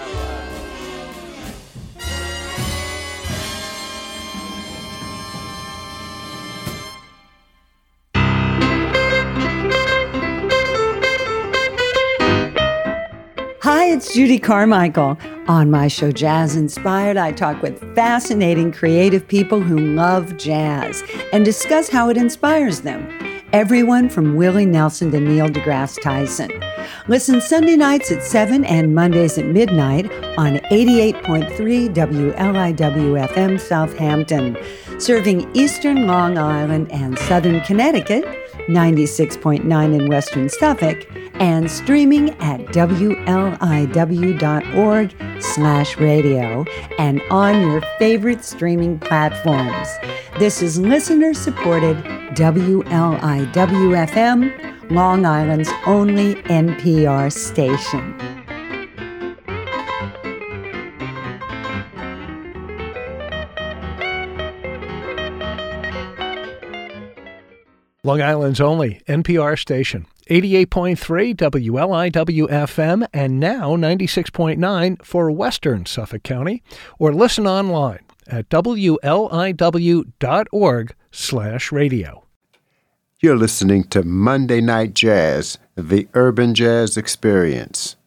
Hi, it's Judy Carmichael. On my show Jazz Inspired, I talk with fascinating creative people who love jazz and discuss how it inspires them. Everyone from Willie Nelson to Neil deGrasse Tyson. Listen Sunday nights at 7 and Mondays at midnight on 88.3 WLIW FM Southampton, serving eastern Long Island and southern Connecticut, 96.9 in western Suffolk, and streaming at wliw.org slash radio and on your favorite streaming platforms. This is listener-supported WLIW-FM, Long Island's only NPR station. Long Island's only NPR station. 88.3 WLIW FM and now 96.9 for Western Suffolk County or listen online at wliw.org slash radio. You're listening to Monday Night Jazz, the Urban Jazz Experience.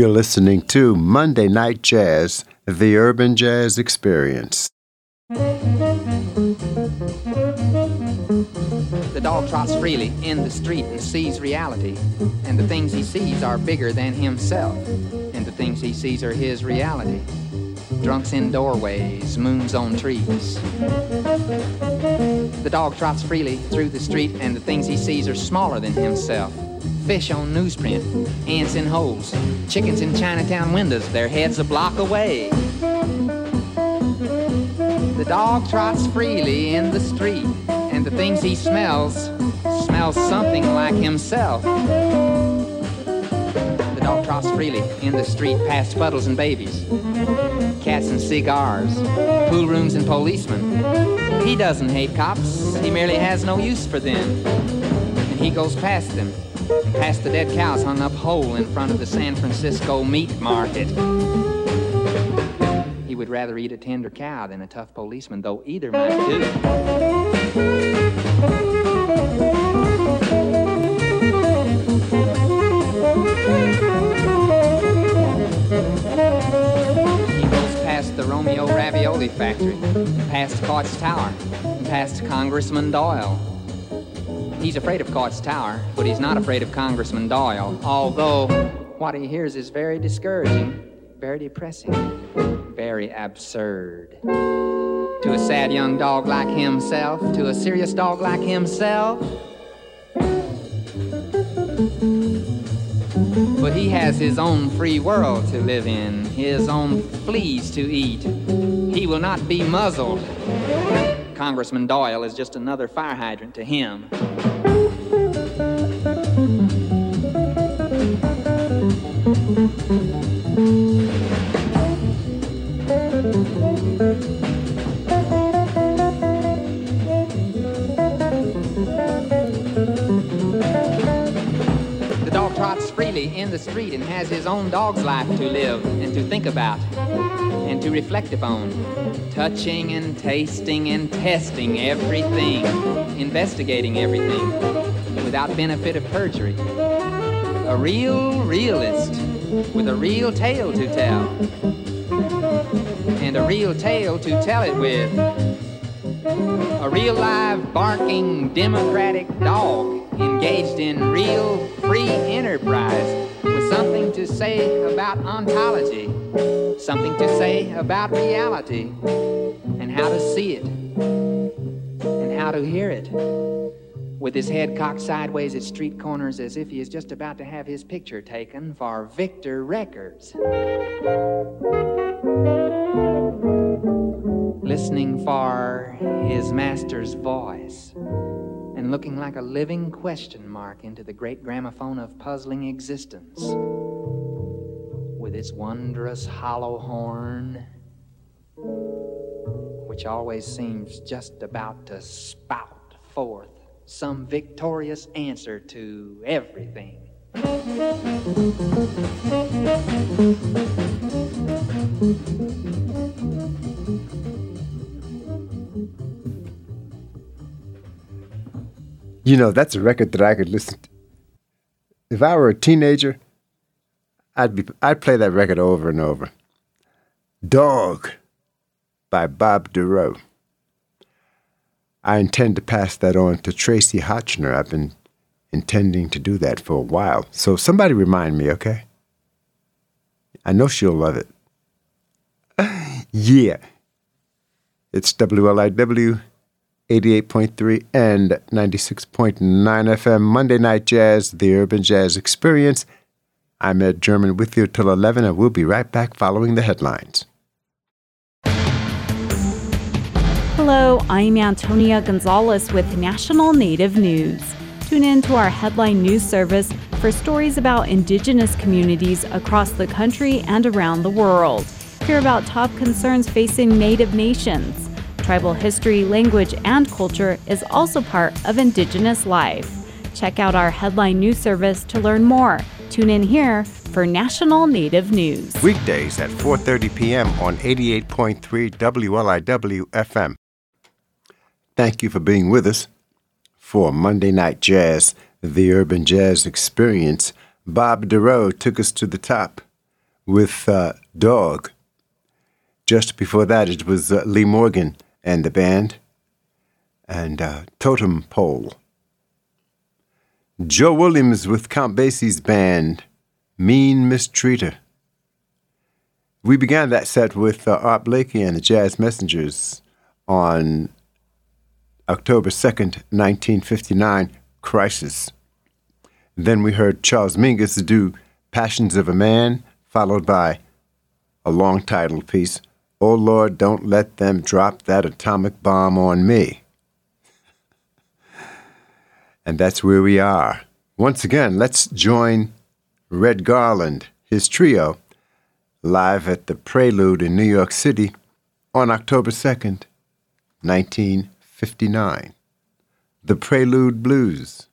You're listening to Monday Night Jazz, the Urban Jazz Experience. The dog trots freely in the street and sees reality. And the things he sees are bigger than himself. And the things he sees are his reality. Drunks in doorways, moons on trees. The dog trots freely through the street, and the things he sees are smaller than himself. Fish on newsprint, ants in holes, chickens in Chinatown windows, their heads a block away. The dog trots freely in the street, and the things he smells smells something like himself. The dog trots freely in the street past puddles and babies, cats and cigars, pool rooms and policemen. He doesn't hate cops, he merely has no use for them. And he goes past them, past the dead cows hung up whole in front of the San Francisco meat market. He would rather eat a tender cow than a tough policeman, though either might do. He goes past the Romeo Ravioli factory, past Coit's Tower, past Congressman Doyle. He's afraid of Coit's Tower, but he's not afraid of Congressman Doyle, although what he hears is very discouraging, very depressing, very absurd. To a sad young dog like himself, to a serious dog like himself. But he has his own free world to live in, his own fleas to eat. He will not be muzzled. Congressman Doyle is just another fire hydrant to him. The dog trots freely in the street and has his own dog's life to live and to think about and to reflect upon. Touching and tasting and testing everything, investigating everything without benefit of perjury. A real realist with a real tale to tell. And a real tale to tell it with. A real live barking democratic dog engaged in real free enterprise with something to say about ontology, something to say about reality, and how to see it, and how to hear it. With his head cocked sideways at street corners as if he is just about to have his picture taken for Victor Records. Listening for his master's voice and looking like a living question mark into the great gramophone of puzzling existence. With its wondrous hollow horn, which always seems just about to spout forth some victorious answer to everything. You know, that's a record that I could listen to. If I were a teenager, I'd be I'd play that record over and over. Dog by Bob Dorough. I intend to pass that on to Tracy Hotchner. I've been intending to do that for a while. So somebody remind me, okay? I know she'll love it. [LAUGHS] yeah. It's WLIW 88.3 and 96.9 FM Monday Night Jazz, the Urban Jazz Experience. I'm Ed German with you till 11, and we'll be right back following the headlines. Hello, I'm Antonia Gonzales with National Native News. Tune in to our headline news service for stories about indigenous communities across the country and around the world. Hear about top concerns facing Native nations. Tribal history, language, and culture is also part of Indigenous life. Check out our headline news service to learn more. Tune in here for National Native News. Weekdays at 4:30 p.m. on 88.3 WLIW FM. Thank you for being with us for Monday Night Jazz, the Urban Jazz Experience. Bob Dorough took us to the top with uh, Dog. Just before that, it was uh, Lee Morgan and the band, and uh, Totem Pole. Joe Williams with Count Basie's band, Mean Mistreater. We began that set with uh, Art Blakey and the Jazz Messengers on October 2nd, 1959, Crisis. Then we heard Charles Mingus do Passions of a Man, followed by a long title piece, Oh Lord, Don't Let Them Drop That Atomic Bomb on Me. And that's where we are. Once again, let's join Red Garland, his trio, live at the Prelude in New York City on October 2nd, 1959. The Prelude Blues.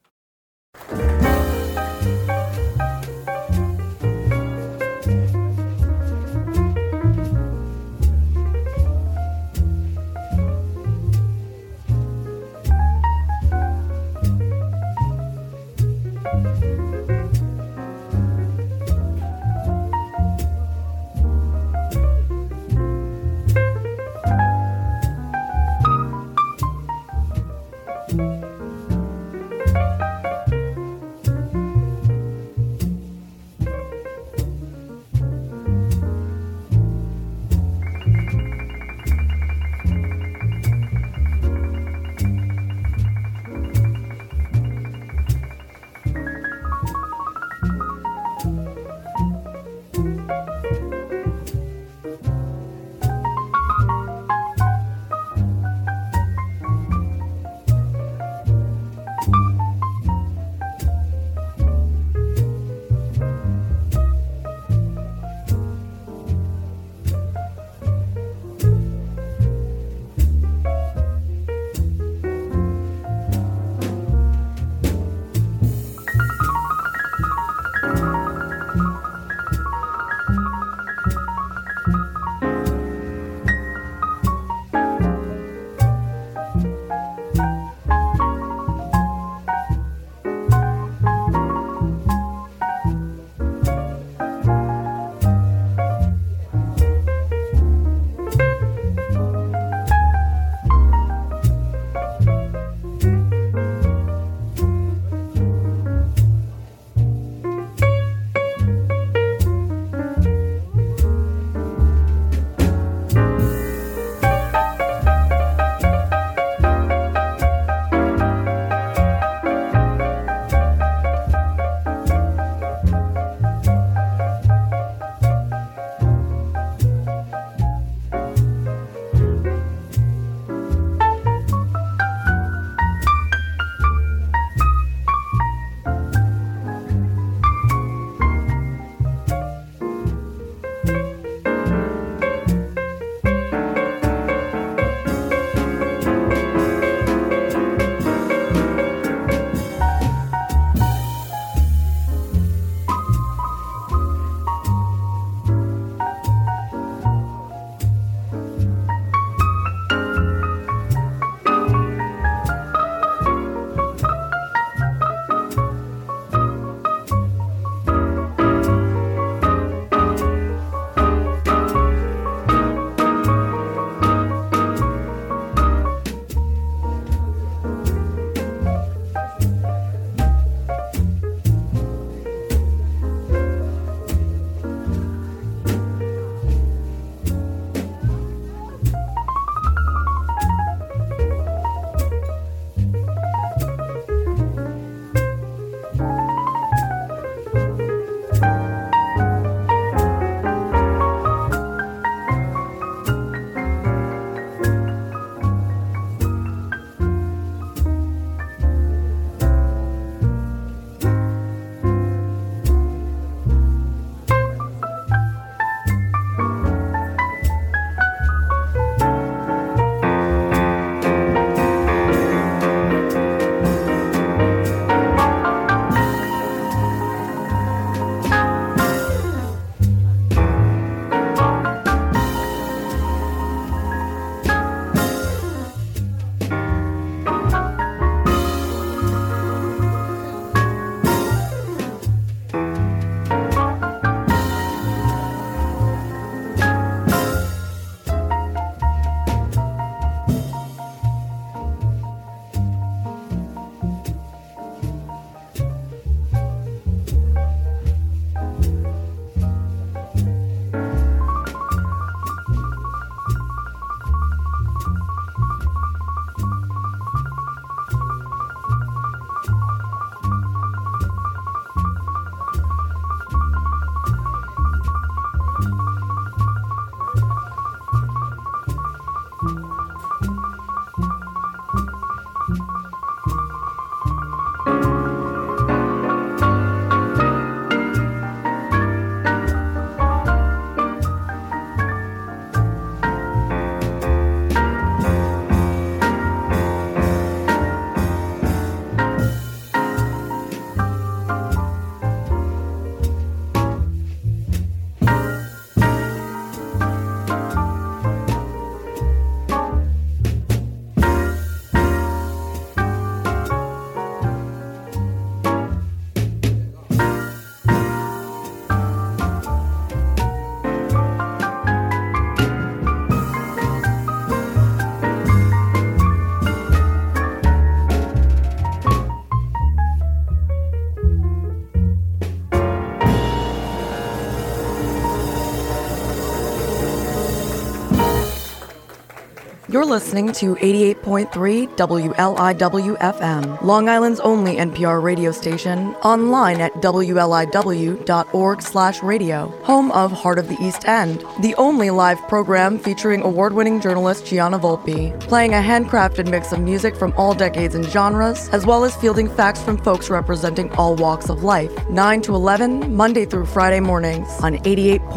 You're listening to 88.3 WLIW FM, Long Island's only NPR radio station, online at wliw.org/radio, home of Heart of the East End, the only live program featuring award-winning journalist Gianna Volpe, playing a handcrafted mix of music from all decades and genres, as well as fielding facts from folks representing all walks of life. 9 to 11, Monday through Friday mornings on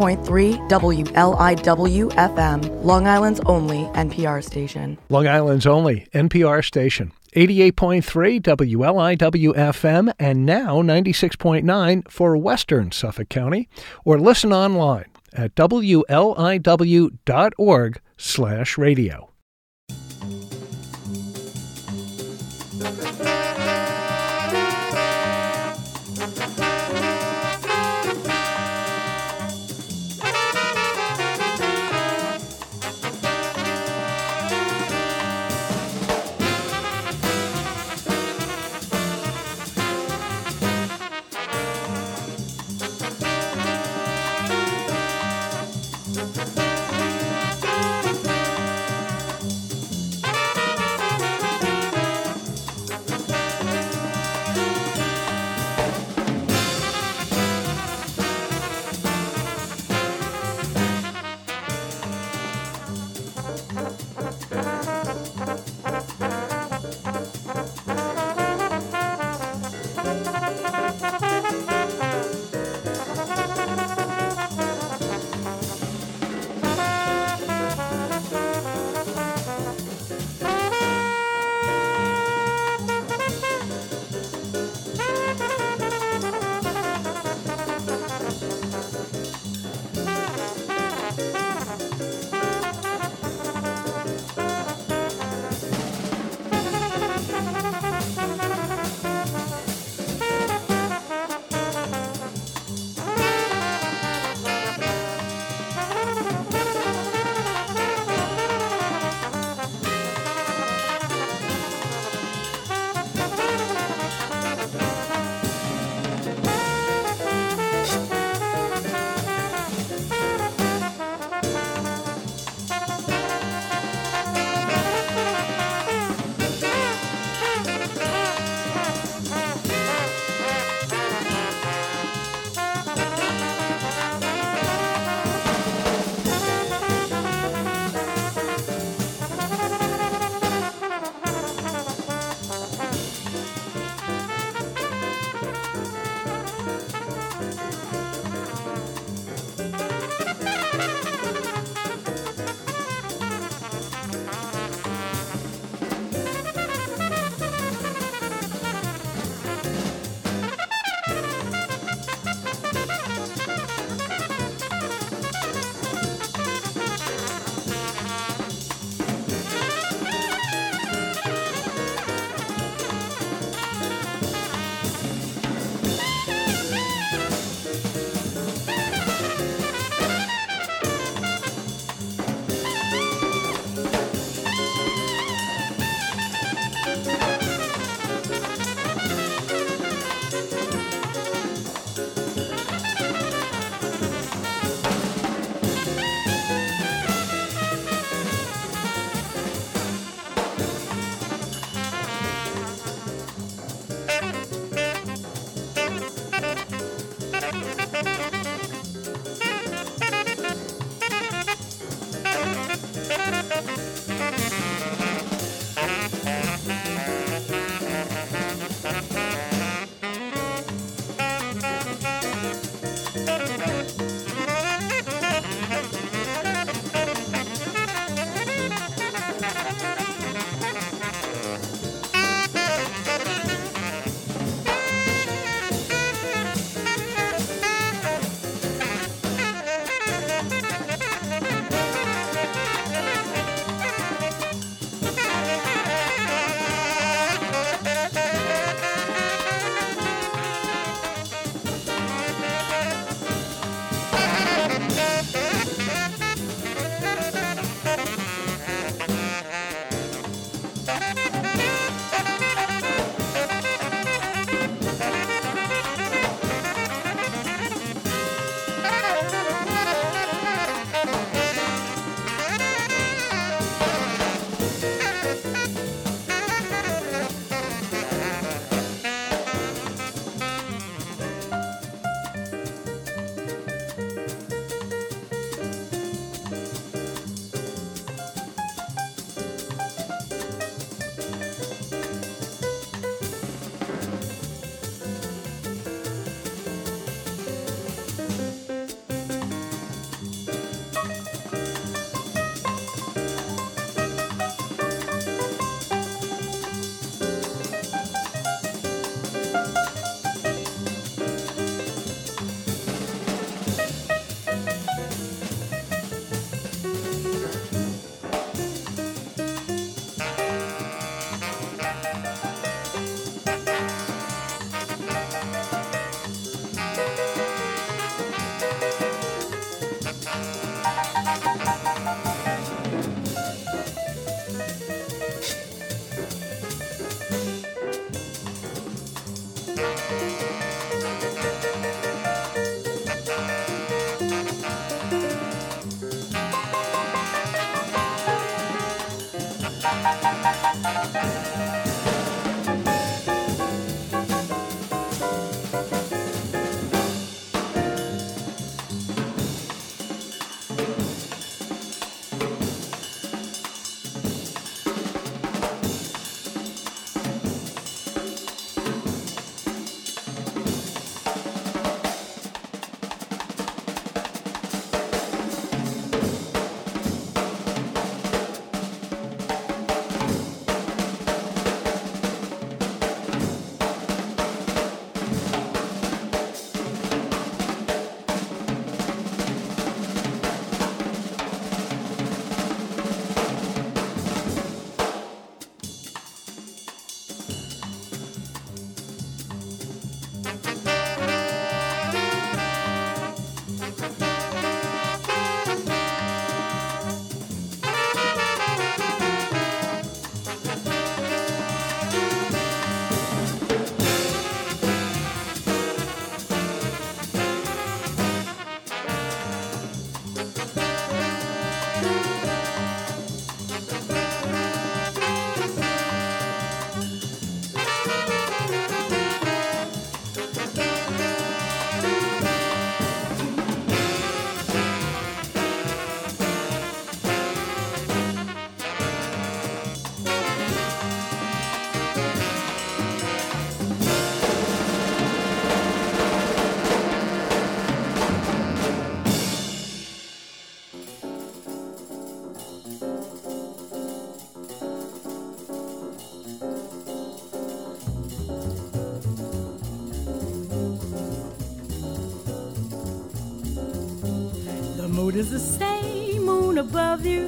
88.3 WLIW FM, Long Island's only NPR station. Long Island's only NPR station. 88.3 WLIW FM and now 96.9 for Western Suffolk County or listen online at wliw.org slash radio. The is the same moon above you,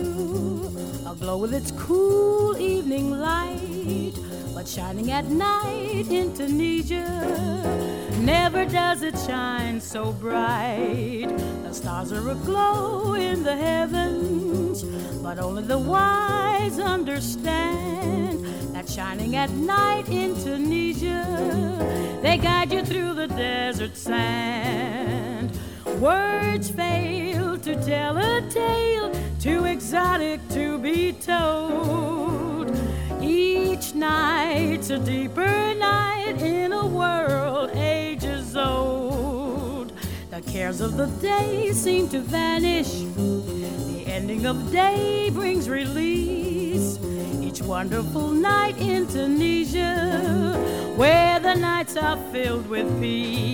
aglow with its cool evening light. But shining at night in Tunisia, never does it shine so bright. The stars are aglow in the heavens, but only the wise understand that shining at night in Tunisia, they guide you through the desert sand. Words to tell a tale too exotic to be told. Each night's a deeper night in a world ages old. The cares of the day seem to vanish. The ending of day brings release. Each wonderful night in Tunisia, where the nights are filled with peace.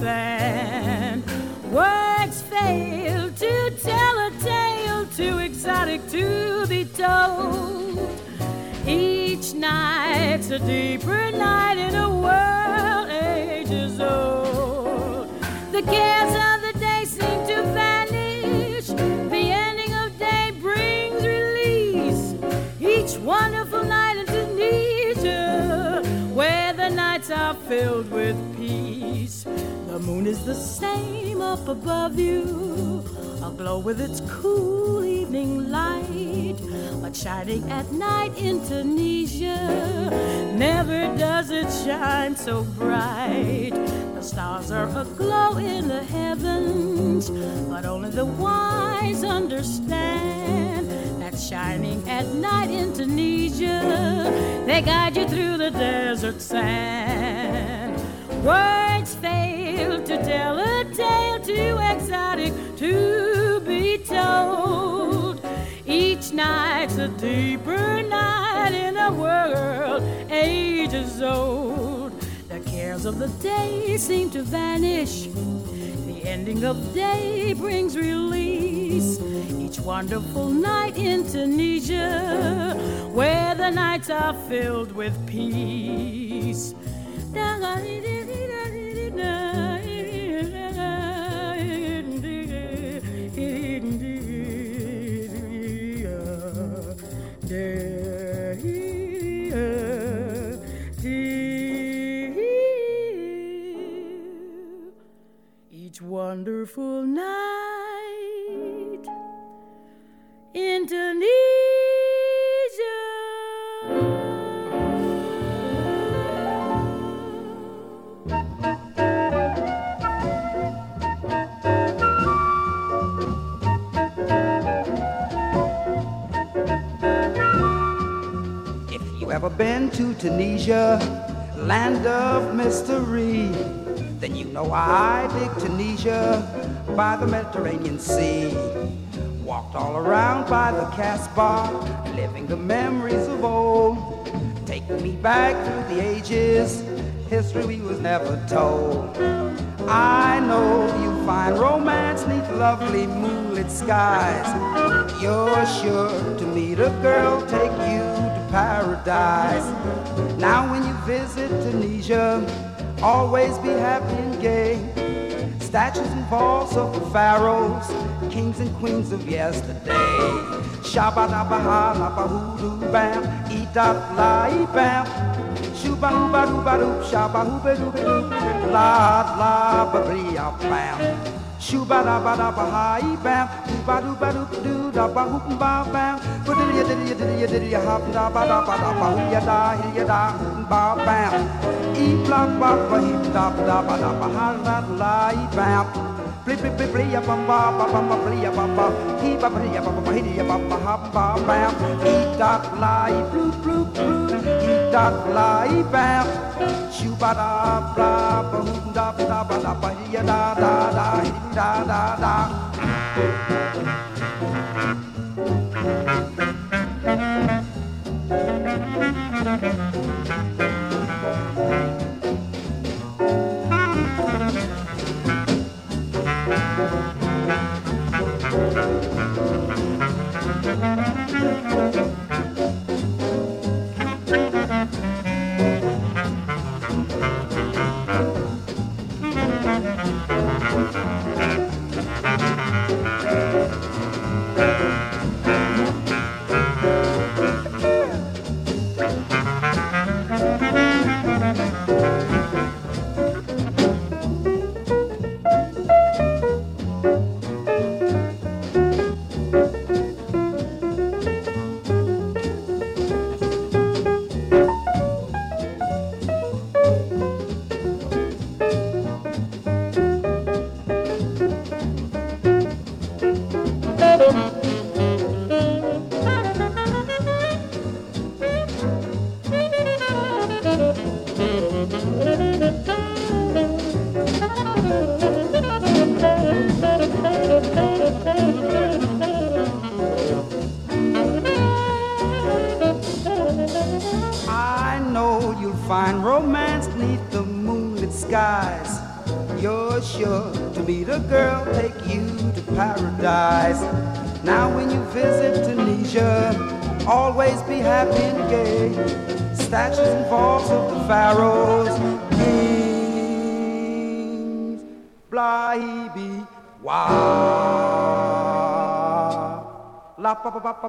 Sand. Words fail to tell a tale too exotic to be told. Each night's a deeper night the same up above you, aglow with its cool evening light. But shining at night in Tunisia, never does it shine so bright. The stars are aglow in the heavens, but only the wise understand that shining at night in Tunisia, they guide The day seem to vanish. The ending of day brings release. Each wonderful night in Tunisia, where the nights are filled with peace. Wonderful night in Tunisia. If you ever been to Tunisia, land of mystery, then you know I dig Tunisia by the Mediterranean Sea. Walked all around by the Casbah, living the memories of old. Taking me back through the ages, history we was never told. I know you'll find romance neath lovely moonlit skies. You're sure to meet a girl, take you to paradise. Now when you visit Tunisia, always be happy and gay. Statues and vaults of the pharaohs, kings and queens of yesterday. Shabba dabba ha bam, e dot la e bam. Shooba hooba dooba doop, shabba hooba dooba doop, la la ba bria bam. Shooba dabba dabba ha e bam, dooba dooba doop doo dabba hoop ba bam. Diddly diddly diddly diddly hop dabba dabba dabba hoop ya da ya da ba bam. E block ba ba hip dabba dabba dabba ha la la e bam. Bli bli bli bli ya bam ba ba bam ba bli ya bam ba he ba bli ya ba ba he ya bam ba ha ba bam e dot la e blue blue blue dot la e bam shoo ba da bla ba hoo da ba da ba da ba ya da da da da da da I La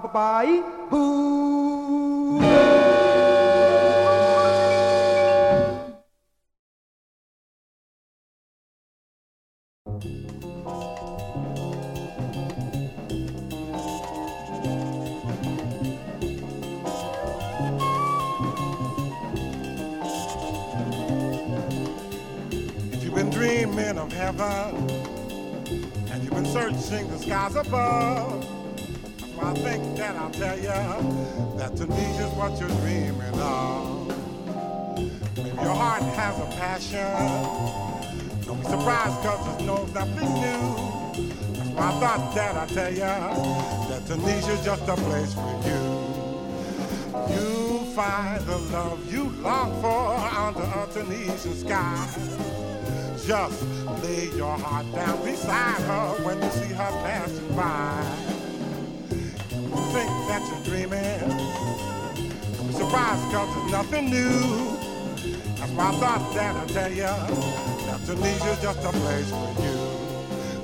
heart down beside her when you see her passing by. Think that you're dreaming. Be surprised cause it's nothing new. That's why I thought that I'd tell you that Tunisia's just a place for you.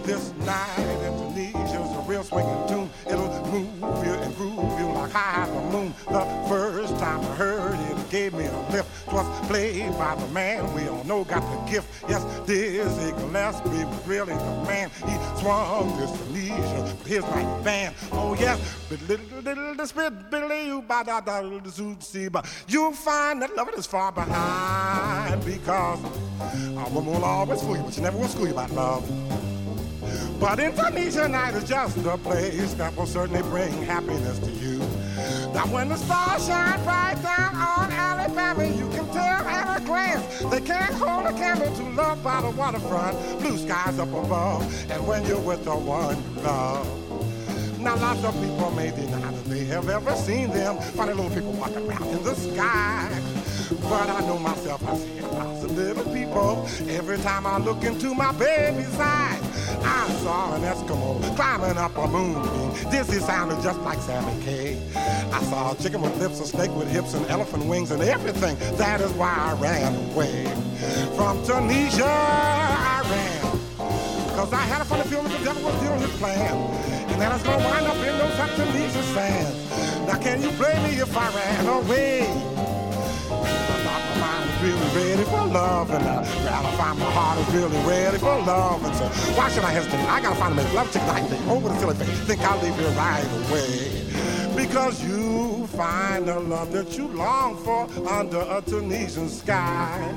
This night in Tunisia's a real swinging tune. It'll move you and groove you like high the moon. The first time I heard it, gave me a lift. Twas played by the man we all know got the gift. Yes, Dizzy Gillespie was really the man. He swung this Tunisia with his right band. Oh yes, but little little the spit billy you ba da da the see but you'll find that love is far behind because a woman will always fool you, but she never will school you about love. But Indonesia night is just a place that will certainly bring happiness to you. Now when the stars shine bright down on Alabama, you can tell at a glance they can't hold a candle to love by the waterfront, blue skies up above, and when you're with the one you love. Now lots of people may deny that they have ever seen them, funny little people walking around in the sky. But I know myself, I see little people every time I look into my baby's eyes. I saw an Eskimo climbing up a moonbeam. Dizzy sounded just like Sammy Kaye. I saw a chicken with lips, a snake with hips, and elephant wings, and everything. That is why I ran away. From Tunisia, I ran. Cause I had a funny feeling the devil was doing his plan. And then I was gonna wind up in those hot Tunisian sands. Now can you blame me if I ran away? Really ready for love, and uh, I gotta find my heart is really ready for love, and so why should I hesitate? I gotta find a make love chick like me over the silly face. Think I'll leave you right away because you find the love that you long for under a Tunisian sky.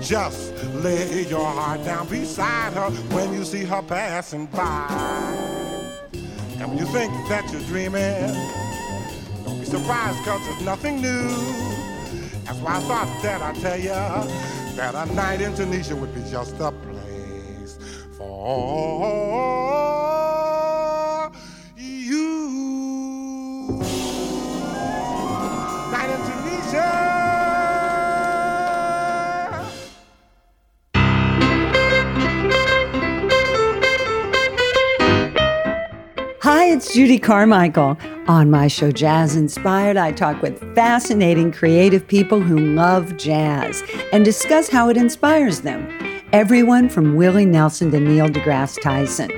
Just lay your heart down beside her when you see her passing by. And when you think that you're dreaming, don't be surprised cause it's nothing new. That's why I thought that I'd tell you that a night in Tunisia would be just the place for you. Night in Tunisia. Hi, it's Judy Carmichael. On my show, Jazz Inspired, I talk with fascinating creative people who love jazz and discuss how it inspires them. Everyone from Willie Nelson to Neil deGrasse Tyson.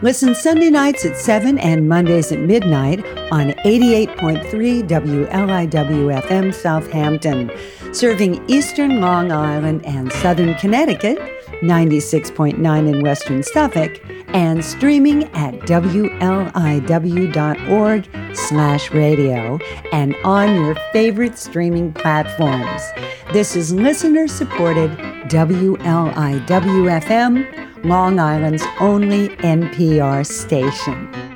Listen Sunday nights at 7 and Mondays at midnight on 88.3 WLIW FM Southampton, serving eastern Long Island and southern Connecticut, 96.9 in western Suffolk, and streaming at wliw.org slash radio and on your favorite streaming platforms. This is listener-supported WLIW-FM, Long Island's only NPR station.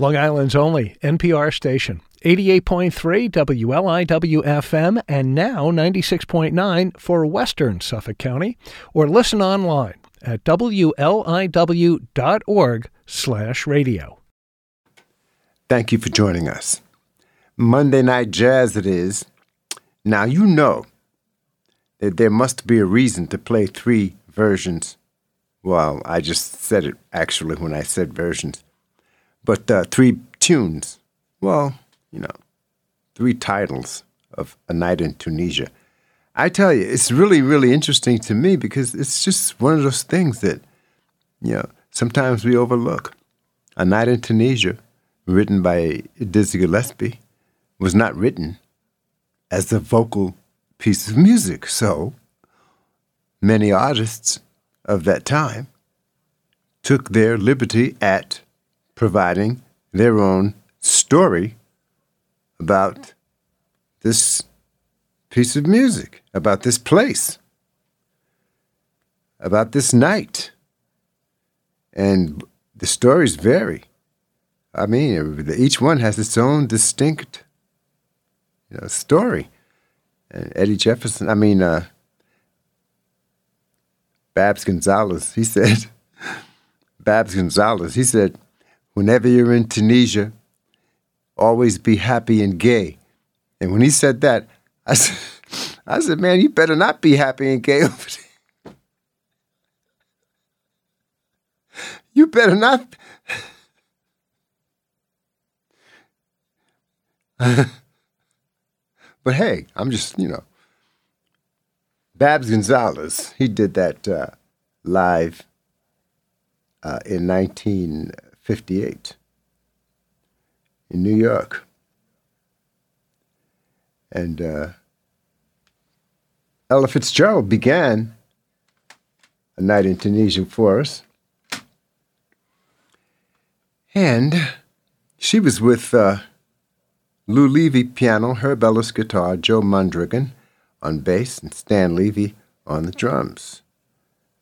Long Island's only NPR station, 88.3 WLIW FM, and now 96.9 for Western Suffolk County, or listen online at wliw.org slash radio. Thank you for joining us. Monday Night Jazz it is. Now you know that there must be a reason to play three versions. Well, I just said it actually when I said versions but uh, three tunes. Well, you know, three titles of A Night in Tunisia. I tell you, it's really, really interesting to me because it's just one of those things that, you know, sometimes we overlook. A Night in Tunisia, written by Dizzy Gillespie, was not written as a vocal piece of music. So many artists of that time took their liberty at providing their own story about this piece of music, about this place, about this night. And the stories vary. I mean, each one has its own distinct you know, story. And Eddie Jefferson, I mean, uh, Babs Gonzalez, he said, [LAUGHS] Babs Gonzalez. He said, "Whenever you're in Tunisia, always be happy and gay." And when he said that, I said, [LAUGHS] "I said, man, you better not be happy and gay [LAUGHS] over there. You better not." [LAUGHS] but hey, I'm just you know. Babs Gonzalez, he did that uh, live uh, in 1958 in New York. And uh, Ella Fitzgerald began A Night in Tunisia for us. And she was with uh, Lou Levy piano, Herb Ellis guitar, Joe Mondragon on bass, and Stan Levey on the drums.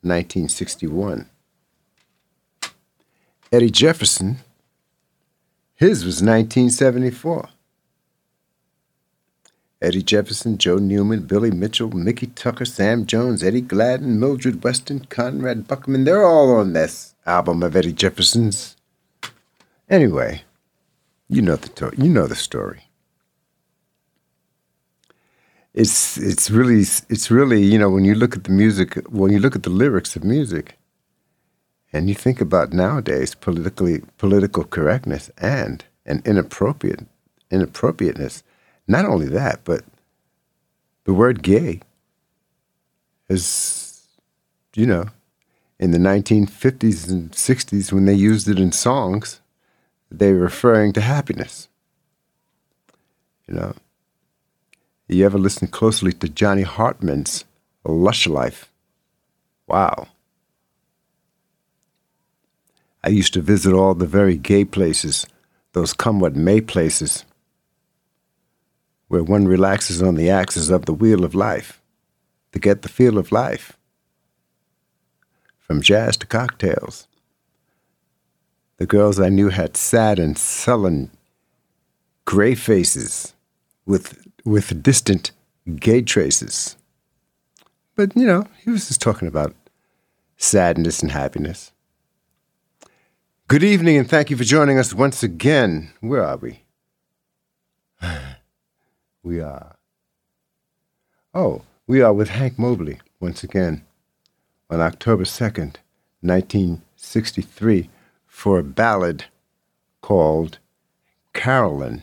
1961. Eddie Jefferson, his was 1974. Eddie Jefferson, Joe Newman, Billy Mitchell, Mickey Tucker, Sam Jones, Eddie Gladden, Mildred Weston, Conrad Buckman, they're all on this album of Eddie Jefferson's. Anyway, you know the to- you know the story. It's it's really it's really you know when you look at the music when you look at the lyrics of music, and you think about nowadays politically political correctness and an inappropriate inappropriateness. Not only that, but the word gay is, you know, in the 1950s and 60s when they used it in songs, they were referring to happiness. You know, you ever listen closely to Johnny Hartman's Lush Life? Wow. I used to visit all the very gay places, those come what may places, where one relaxes on the axis of the wheel of life to get the feel of life. From jazz to cocktails. The girls I knew had sad and sullen gray faces with, with distant gay traces. But, you know, he was just talking about sadness and happiness. Good evening, and thank you for joining us once again. Where are we? [SIGHS] we are. Oh, we are with Hank Mobley once again on October 2nd, 1963, for a ballad called Carolyn.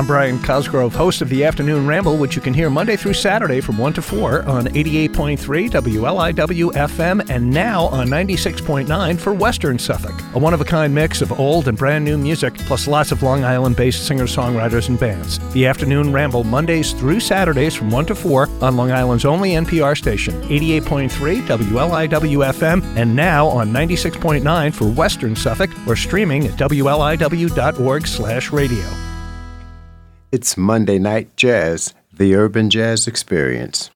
I'm Brian Cosgrove, host of the Afternoon Ramble, which you can hear Monday through Saturday from 1 to 4 on 88.3 WLIW FM and now on 96.9 for Western Suffolk. A one of a kind mix of old and brand new music, plus lots of Long Island based singer songwriters and bands. The Afternoon Ramble, Mondays through Saturdays from 1 to 4 on Long Island's only NPR station, 88.3 WLIW FM, and now on 96.9 for Western Suffolk or streaming at WLIW.org slash radio. It's Monday Night Jazz, the Urban Jazz Experience.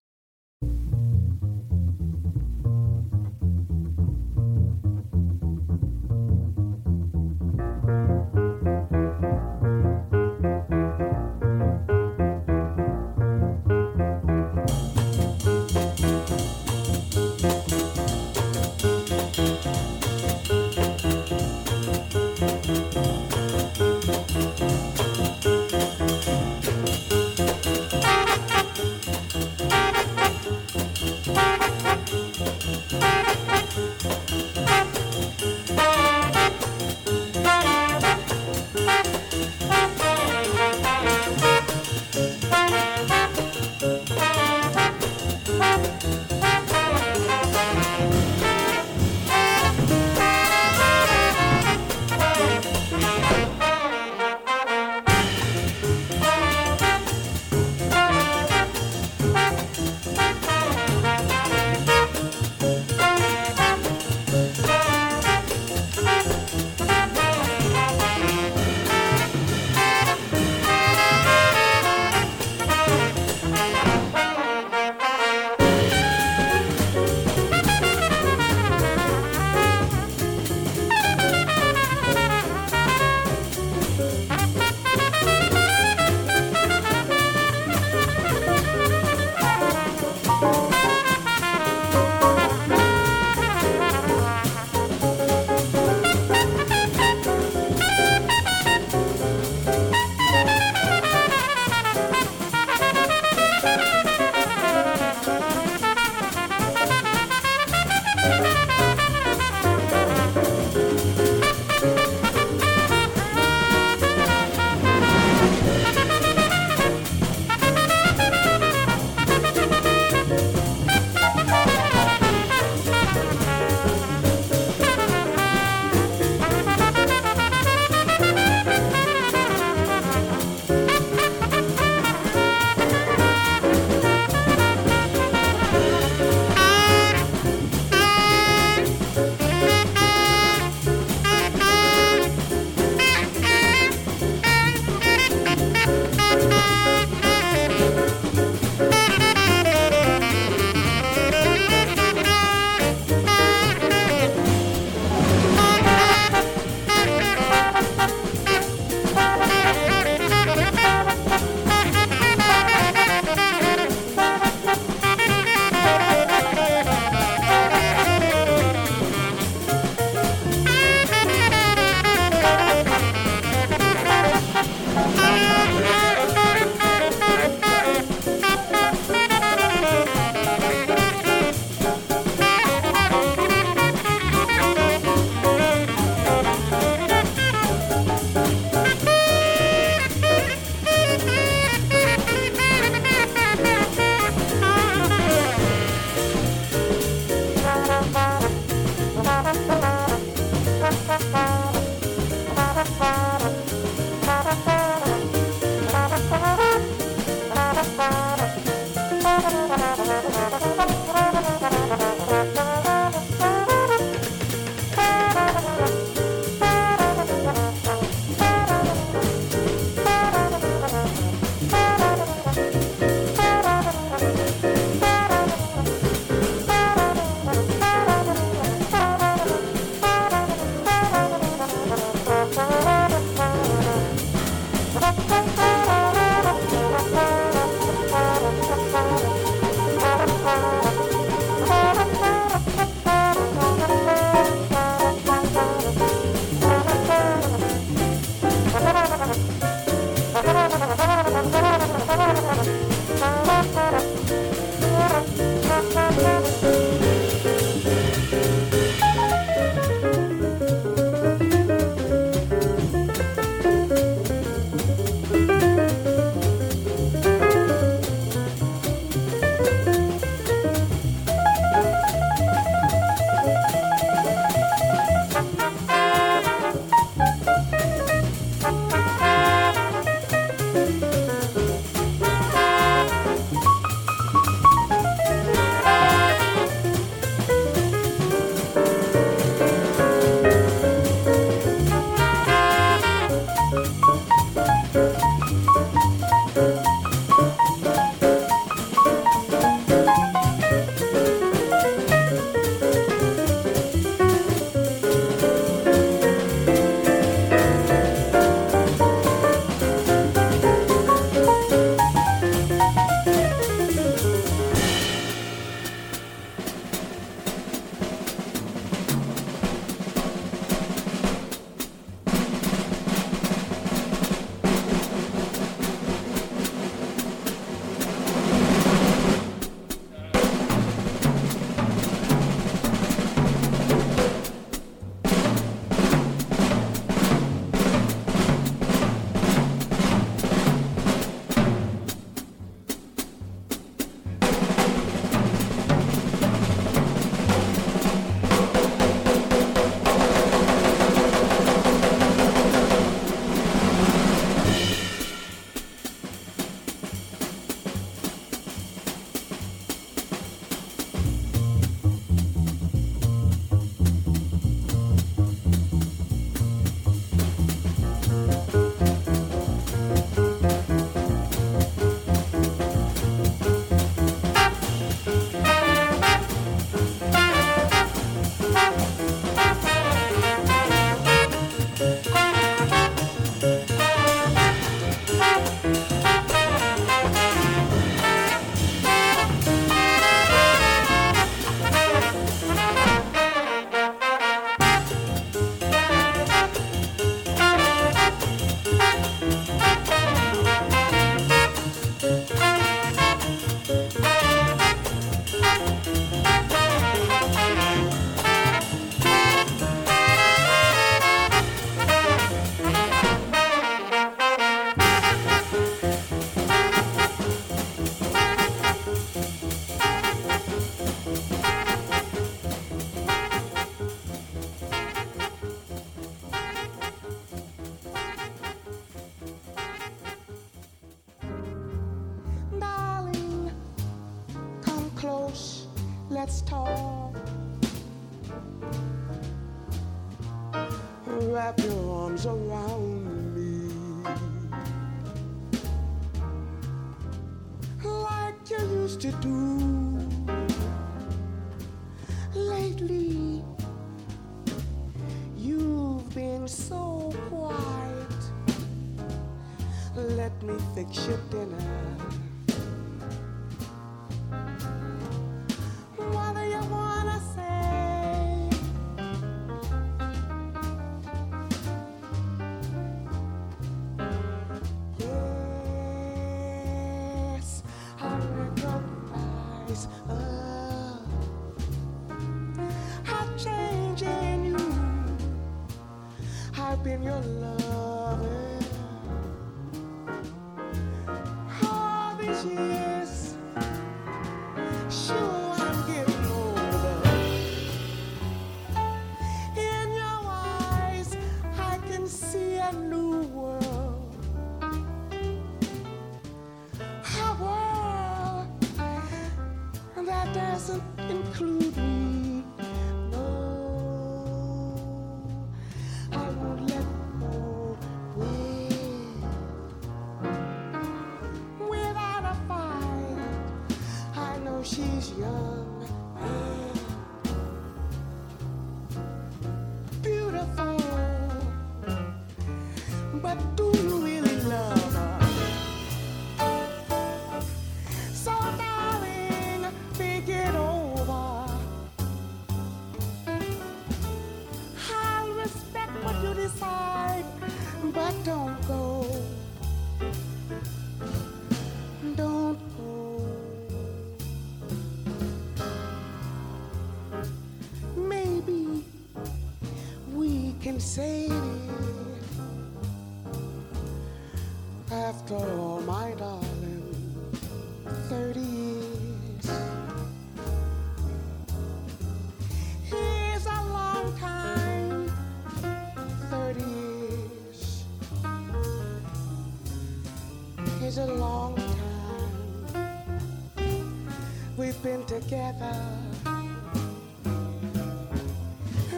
Together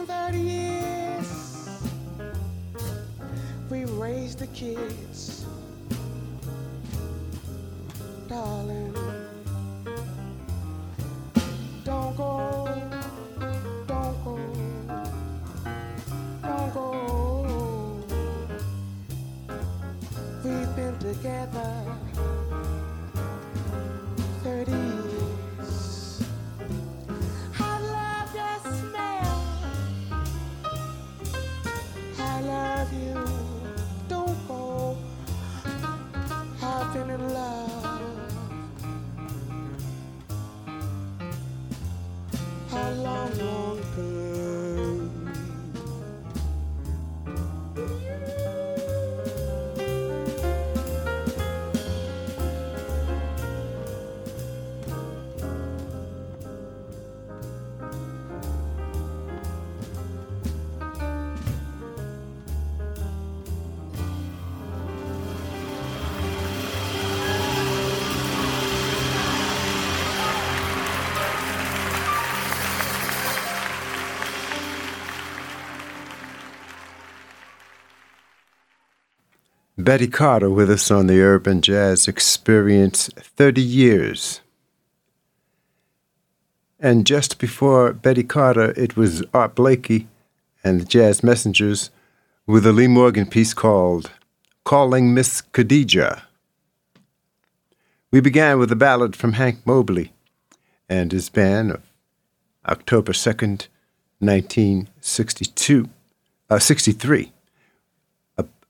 30 years. We raised the kids, Betty Carter with us on the Urban Jazz Experience 30 years. And just before Betty Carter, it was Art Blakey and the Jazz Messengers with a Lee Morgan piece called Calling Miss Khadija. We began with a ballad from Hank Mobley and his band of October 2nd, 1962, uh, 63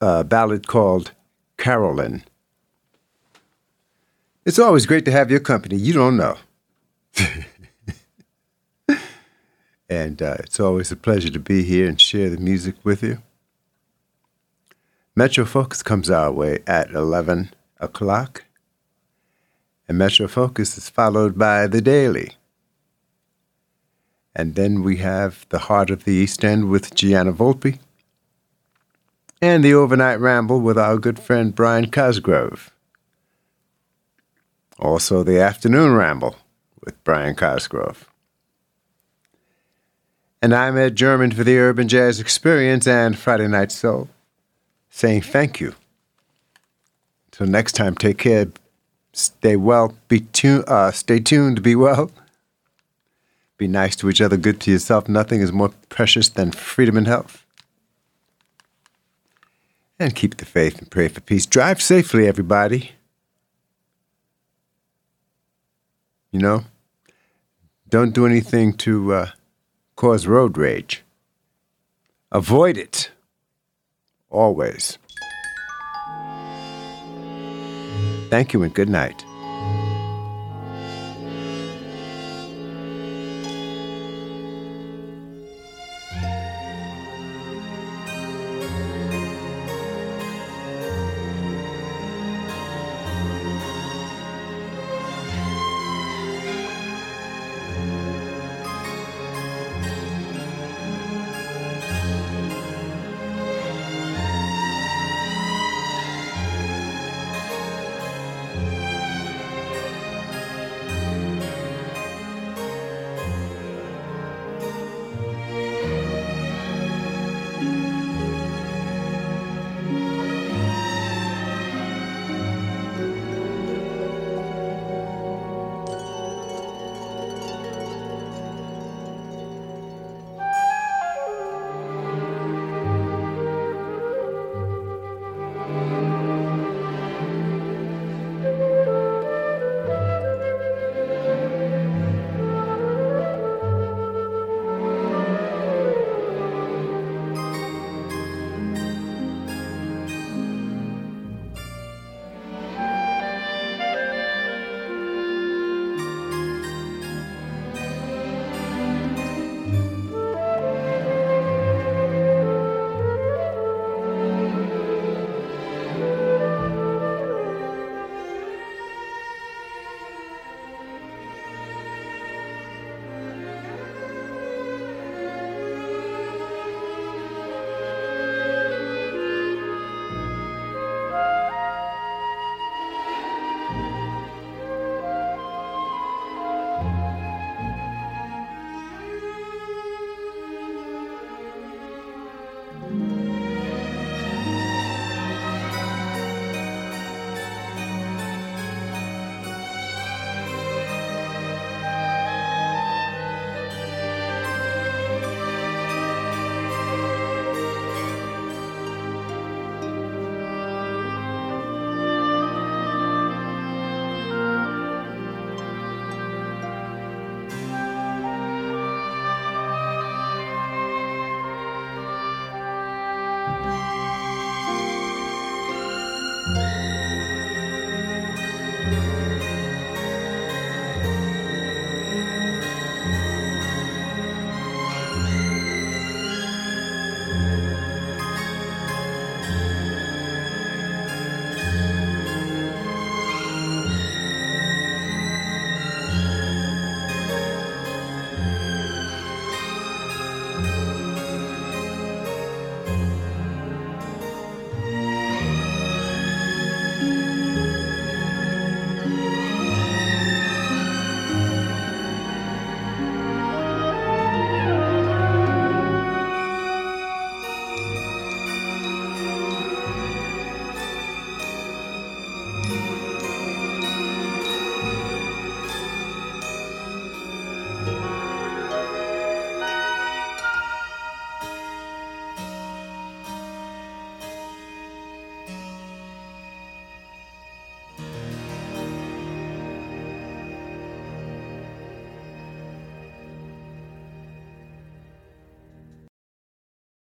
a ballad called Carolyn. It's always great to have your company. You don't know. [LAUGHS] and uh, it's always a pleasure to be here and share the music with you. Metro Focus comes our way at 11 o'clock. And Metro Focus is followed by The Daily. And then we have The Heart of the East End with Gianna Volpe and the overnight ramble with our good friend Brian Cosgrove. Also, the afternoon ramble with Brian Cosgrove. And I'm Ed German for the Urban Jazz Experience and Friday Night Soul, saying thank you. Till next time, take care, stay well, be tu- uh, stay tuned, be well. Be nice to each other, good to yourself. Nothing is more precious than freedom and health. And keep the faith and pray for peace. Drive safely, everybody. You know, don't do anything to uh, cause road rage. Avoid it. Always. Thank you and good night.